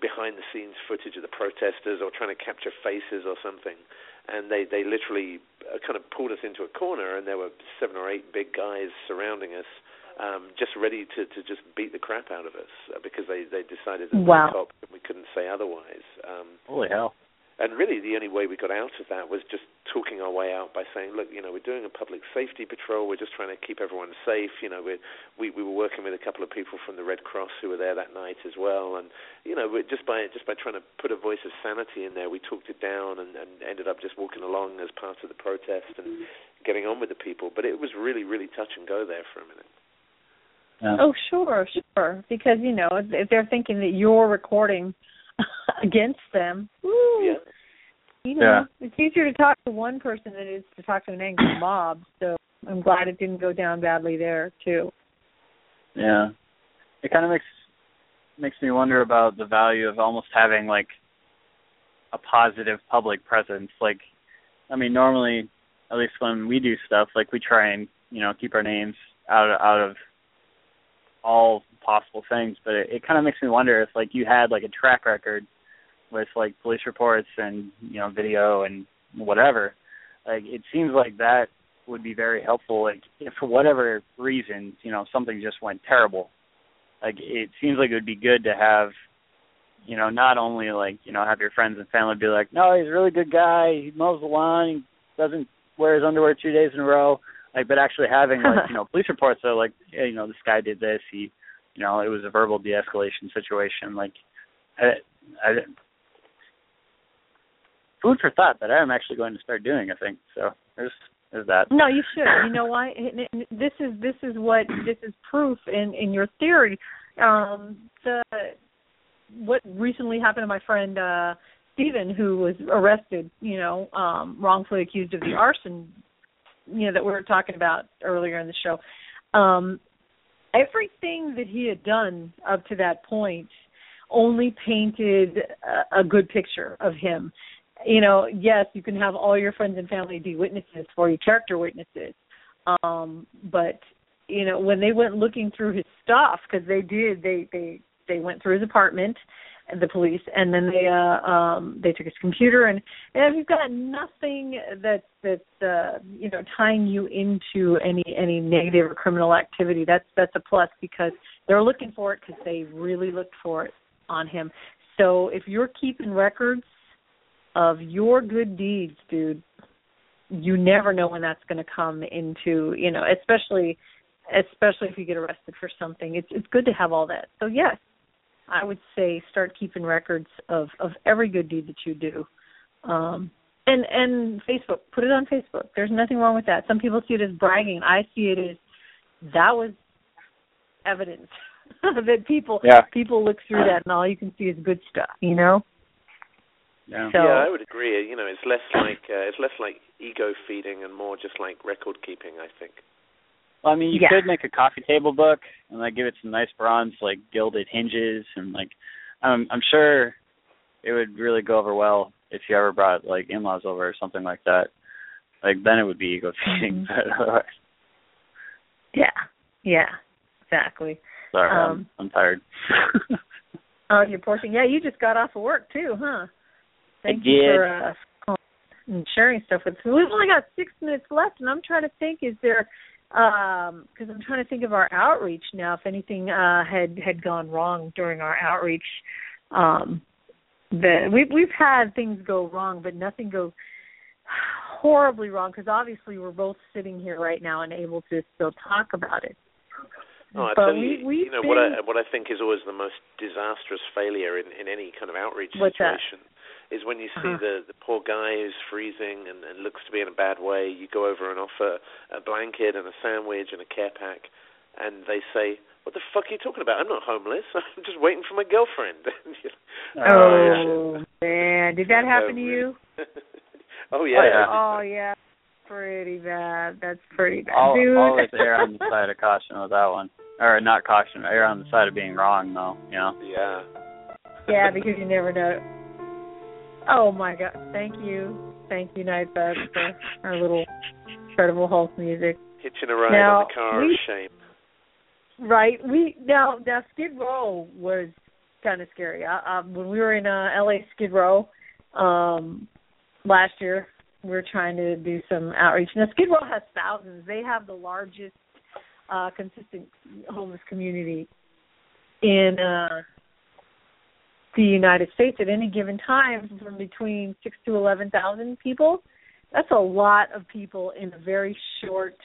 behind the scenes footage of the protesters or trying to capture faces or something, and they they literally uh, kind of pulled us into a corner, and there were seven or eight big guys surrounding us. Um, just ready to, to just beat the crap out of us uh, because they, they decided that Wow. we were cops and we couldn't say otherwise. Um, Holy hell! and really the only way we got out of that was just talking our way out by saying, look, you know, we're doing a public safety patrol. We're just trying to keep everyone safe. You know, we we we were working with a couple of people from the Red Cross who were there that night as well, and you know, just by just by trying to put a voice of sanity in there, we talked it down and, and ended up just walking along as part of the protest and getting on with the people. But it was really really touch and go there for a minute. Yeah. Oh, sure, sure. Because you know, if they're thinking that you're recording against them. Woo, yeah. You know, yeah. it's easier to talk to one person than it is to talk to an angry mob. So I'm glad it didn't go down badly there too. Yeah, it kind of makes makes me wonder about the value of almost having like a positive public presence. Like, I mean, normally, at least when we do stuff, like we try and you know keep our names out of, out of all possible things, but it, it kind of makes me wonder if like you had like a track record with like police reports and you know video and whatever. Like it seems like that would be very helpful. Like if for whatever reason you know something just went terrible, like it seems like it would be good to have you know not only like you know have your friends and family be like no he's a really good guy he mows the lawn he doesn't wear his underwear two days in a row like but actually having like you know police reports that like hey, you know this guy did this he you know, it was a verbal de-escalation situation. Like, I, I, food for thought that I am actually going to start doing. I think so. There's there's that. No, you should. You know why? This is this is what this is proof in in your theory. Um, the what recently happened to my friend uh Stephen, who was arrested, you know, um, wrongfully accused of the arson, you know, that we were talking about earlier in the show. Um, everything that he had done up to that point only painted a, a good picture of him. You know, yes, you can have all your friends and family be witnesses for you, character witnesses. Um, but you know, when they went looking through his stuff, because they did, they they they went through his apartment the police and then they uh um they took his computer and and if you've got nothing that that's uh you know tying you into any any negative or criminal activity. That's that's a plus because they're looking for it because they really looked for it on him. So if you're keeping records of your good deeds dude you never know when that's going to come into you know especially especially if you get arrested for something. It's it's good to have all that. So yes I would say start keeping records of of every good deed that you do. Um and and Facebook, put it on Facebook. There's nothing wrong with that. Some people see it as bragging. I see it as that was evidence that people yeah. people look through that and all you can see is good stuff, you know? Yeah. So, yeah, I would agree. You know, it's less like uh, it's less like ego feeding and more just like record keeping, I think. Well, I mean, you yeah. could make a coffee table book and like give it some nice bronze like gilded hinges and like I'm I'm sure it would really go over well if you ever brought like in-laws over or something like that. Like then it would be ego feeding. Mm-hmm. yeah, yeah, exactly. Sorry, um, I'm, I'm tired. oh, you're portion. Yeah, you just got off of work too, huh? Thank I you did. for uh, and sharing stuff with us. We've only got six minutes left, and I'm trying to think: is there um because I'm trying to think of our outreach now if anything uh had had gone wrong during our outreach. Um that we've we've had things go wrong but nothing go horribly wrong because obviously we're both sitting here right now and able to still talk about it. Oh, I but tell you, we've you know been, what I what I think is always the most disastrous failure in in any kind of outreach situation is when you see Uh-huh. the the poor guy who's freezing and, and looks to be in a bad way. You go over and offer a blanket and a sandwich and a care pack, and they say, "What the fuck are you talking about? I'm not homeless. I'm just waiting for my girlfriend." oh man did that happen to you oh yeah. yeah. oh yeah pretty bad that's pretty bad I'll, dude always err on the side of caution with that one, or not caution, err on the side of being wrong, though. You know. Yeah. Yeah, because you never know. Oh my God! Thank you, thank you, Nightbug, for our little incredible Hulk music. Hitching a ride Now, on the car we- of shame. Right? We now now Skid Row was kind of scary. I, um, when we were in uh, L.A. Skid Row um, last year, we were trying to do some outreach. Now Skid Row has thousands. They have the largest uh, consistent homeless community in uh, the United States at any given time from between six to eleven thousand people. That's a lot of people in a very short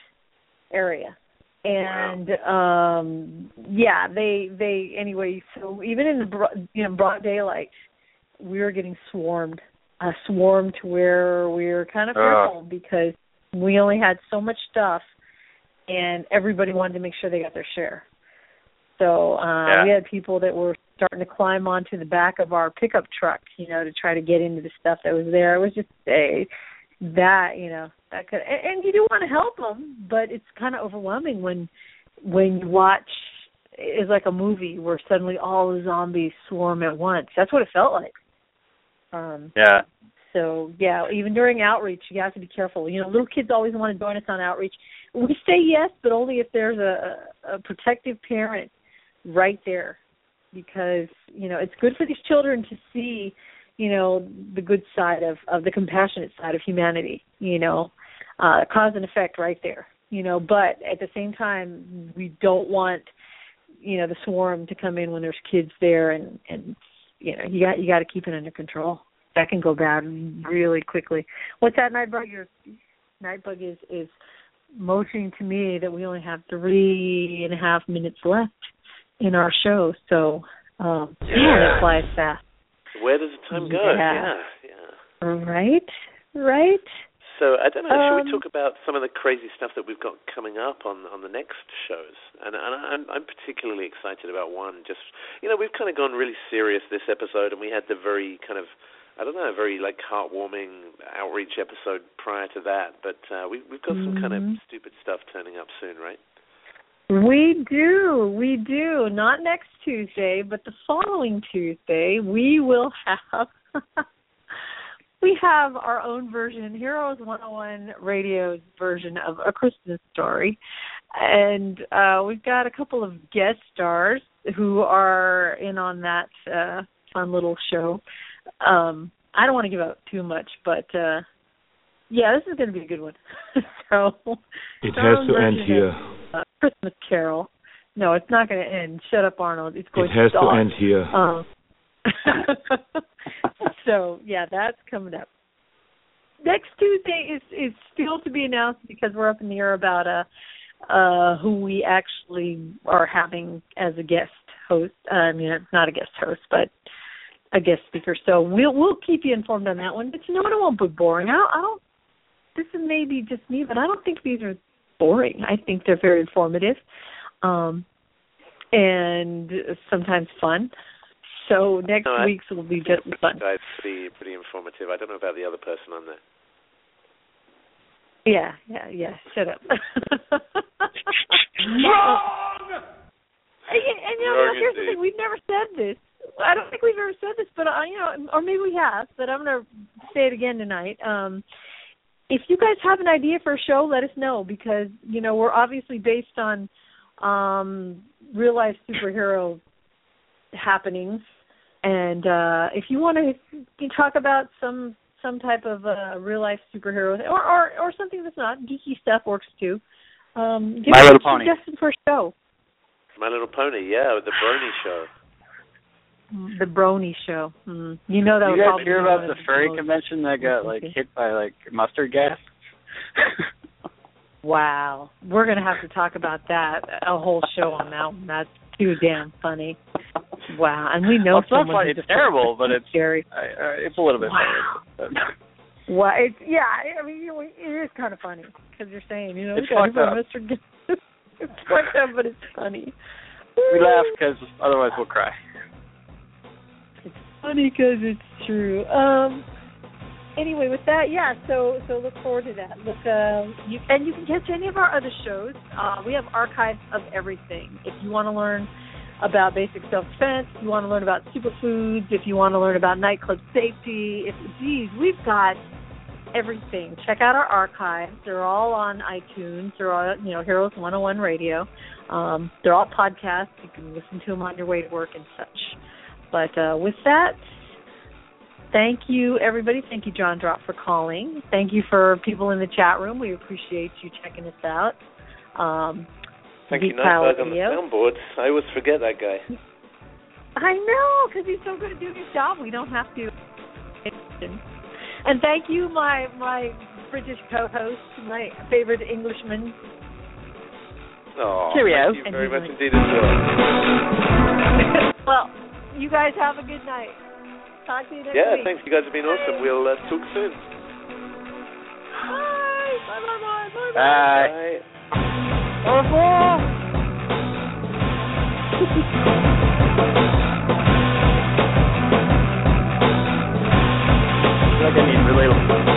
area. And wow. um yeah, they they anyway. So even in the broad, you know broad daylight, we were getting swarmed, uh, swarmed to where we were kind of fearful uh. because we only had so much stuff, and everybody wanted to make sure they got their share. So uh, yeah. we had people that were starting to climb onto the back of our pickup truck, you know, to try to get into the stuff that was there. It was just a that, you know, that could, and, and you do want to help them, but it's kind of overwhelming when when you watch is like a movie where suddenly all the zombies swarm at once. That's what it felt like. Um Yeah. So yeah, even during outreach, you have to be careful. You know, little kids always want to join us on outreach. We say yes, but only if there's a, a protective parent right there, because you know it's good for these children to see, you know, the good side of of the compassionate side of humanity. You know, uh, cause and effect right there. You know, but at the same time, we don't want you know the swarm to come in when there's kids there, and and you know you got you got to keep it under control that can go bad really quickly. What's that Nightbug? Your Nightbug is is motioning to me that we only have three and a half minutes left in our show. So um yeah, yeah it flies fast. Where does the time go? Yeah. yeah, yeah. Right, right. So I don't know. Um, should we um, talk about some of the crazy stuff that we've got coming up on on the next shows? And, and I'm, I'm particularly excited about one. Just you know, we've kind of gone really serious this episode, and we had the very kind of I don't know, a very like heartwarming outreach episode prior to that. But uh, we, we've got some mm-hmm. kind of mm-hmm. stupid stuff turning up soon, right? We do, we do. Not next Tuesday, but the following Tuesday, we will have we have our own version, Heroes 101 Radio's version of A Christmas Story, and uh, we've got a couple of guest stars who are in on that uh, fun little show um I don't want to give out too much, but uh yeah, this is going to be a good one. so it has to end here. Uh, Christmas Carol. No, it's not going to end. Shut up, Arnold. It's going it has to, to end here. Um, so yeah, that's coming up. Next Tuesday is is still to be announced because we're up in the air about uh uh who we actually are having as a guest host. Uh, I mean, not a guest host, but a guest speaker. So we'll we'll keep you informed on that one. But you know what? It won't be boring. I don't. I don't this is maybe just me, but I don't think these are boring. I think they're very informative, um, and sometimes fun. So next no, week's will be just fun. It's pretty pretty informative. I don't know about the other person on there. Yeah, yeah, yeah. Shut up. Wrong. And, and you know, here's the thing: we've never said this. I don't think we've ever said this, but uh, you know, or maybe we have, but I'm going to say it again tonight. Um, if you guys have an idea for a show, let us know because you know we're obviously based on um, real life superhero happenings, and uh, if you want to talk about some some type of uh, real life superhero or, or or something that's not geeky stuff works too. Um, give My us Little a Pony. suggestion for a show. My Little Pony, yeah, the Brony show. The Brony Show. Mm. You know that. You guys hear about the furry convention that got like hit by like mustard gas? wow, we're gonna have to talk about that. A whole show on that one. That's too damn funny. Wow, and we know well, it's someone. Not funny. It's terrible, but it's scary. I, uh, it's a little bit. Wow. Funny, well, it's yeah. I mean, it is kind of funny because you're saying, you know, it's fucked up. Mr. It's fucked up, but it's funny. We laugh because otherwise we'll cry funny because it's true. Um. Anyway, with that, yeah. So so look forward to that. Look, uh, you and you can catch any of our other shows. Uh, we have archives of everything. If you want to learn about basic self defense, you want to learn about superfoods, if you want to learn about nightclub safety, if geez, we've got everything. Check out our archives. They're all on iTunes. They're all you know Heroes 101 Radio. Um, they're all podcasts. You can listen to them on your way to work and such. But uh, with that, thank you, everybody. Thank you, John Drop, for calling. Thank you for people in the chat room. We appreciate you checking us out. Um, Thank you, Nightbug on the soundboard. I always forget that guy. I know, because he's so good at doing his job. We don't have to. And thank you, my my British co-host, my favorite Englishman. Oh, Cheerio. thank you very much indeed as well. well, you guys have a good night. Talk to you next yeah, week. thanks. You guys have been awesome. We'll uh, talk soon. Bye. Bye. Bye. Bye. Bye. Bye. Bye. Au revoir. I feel like I need really.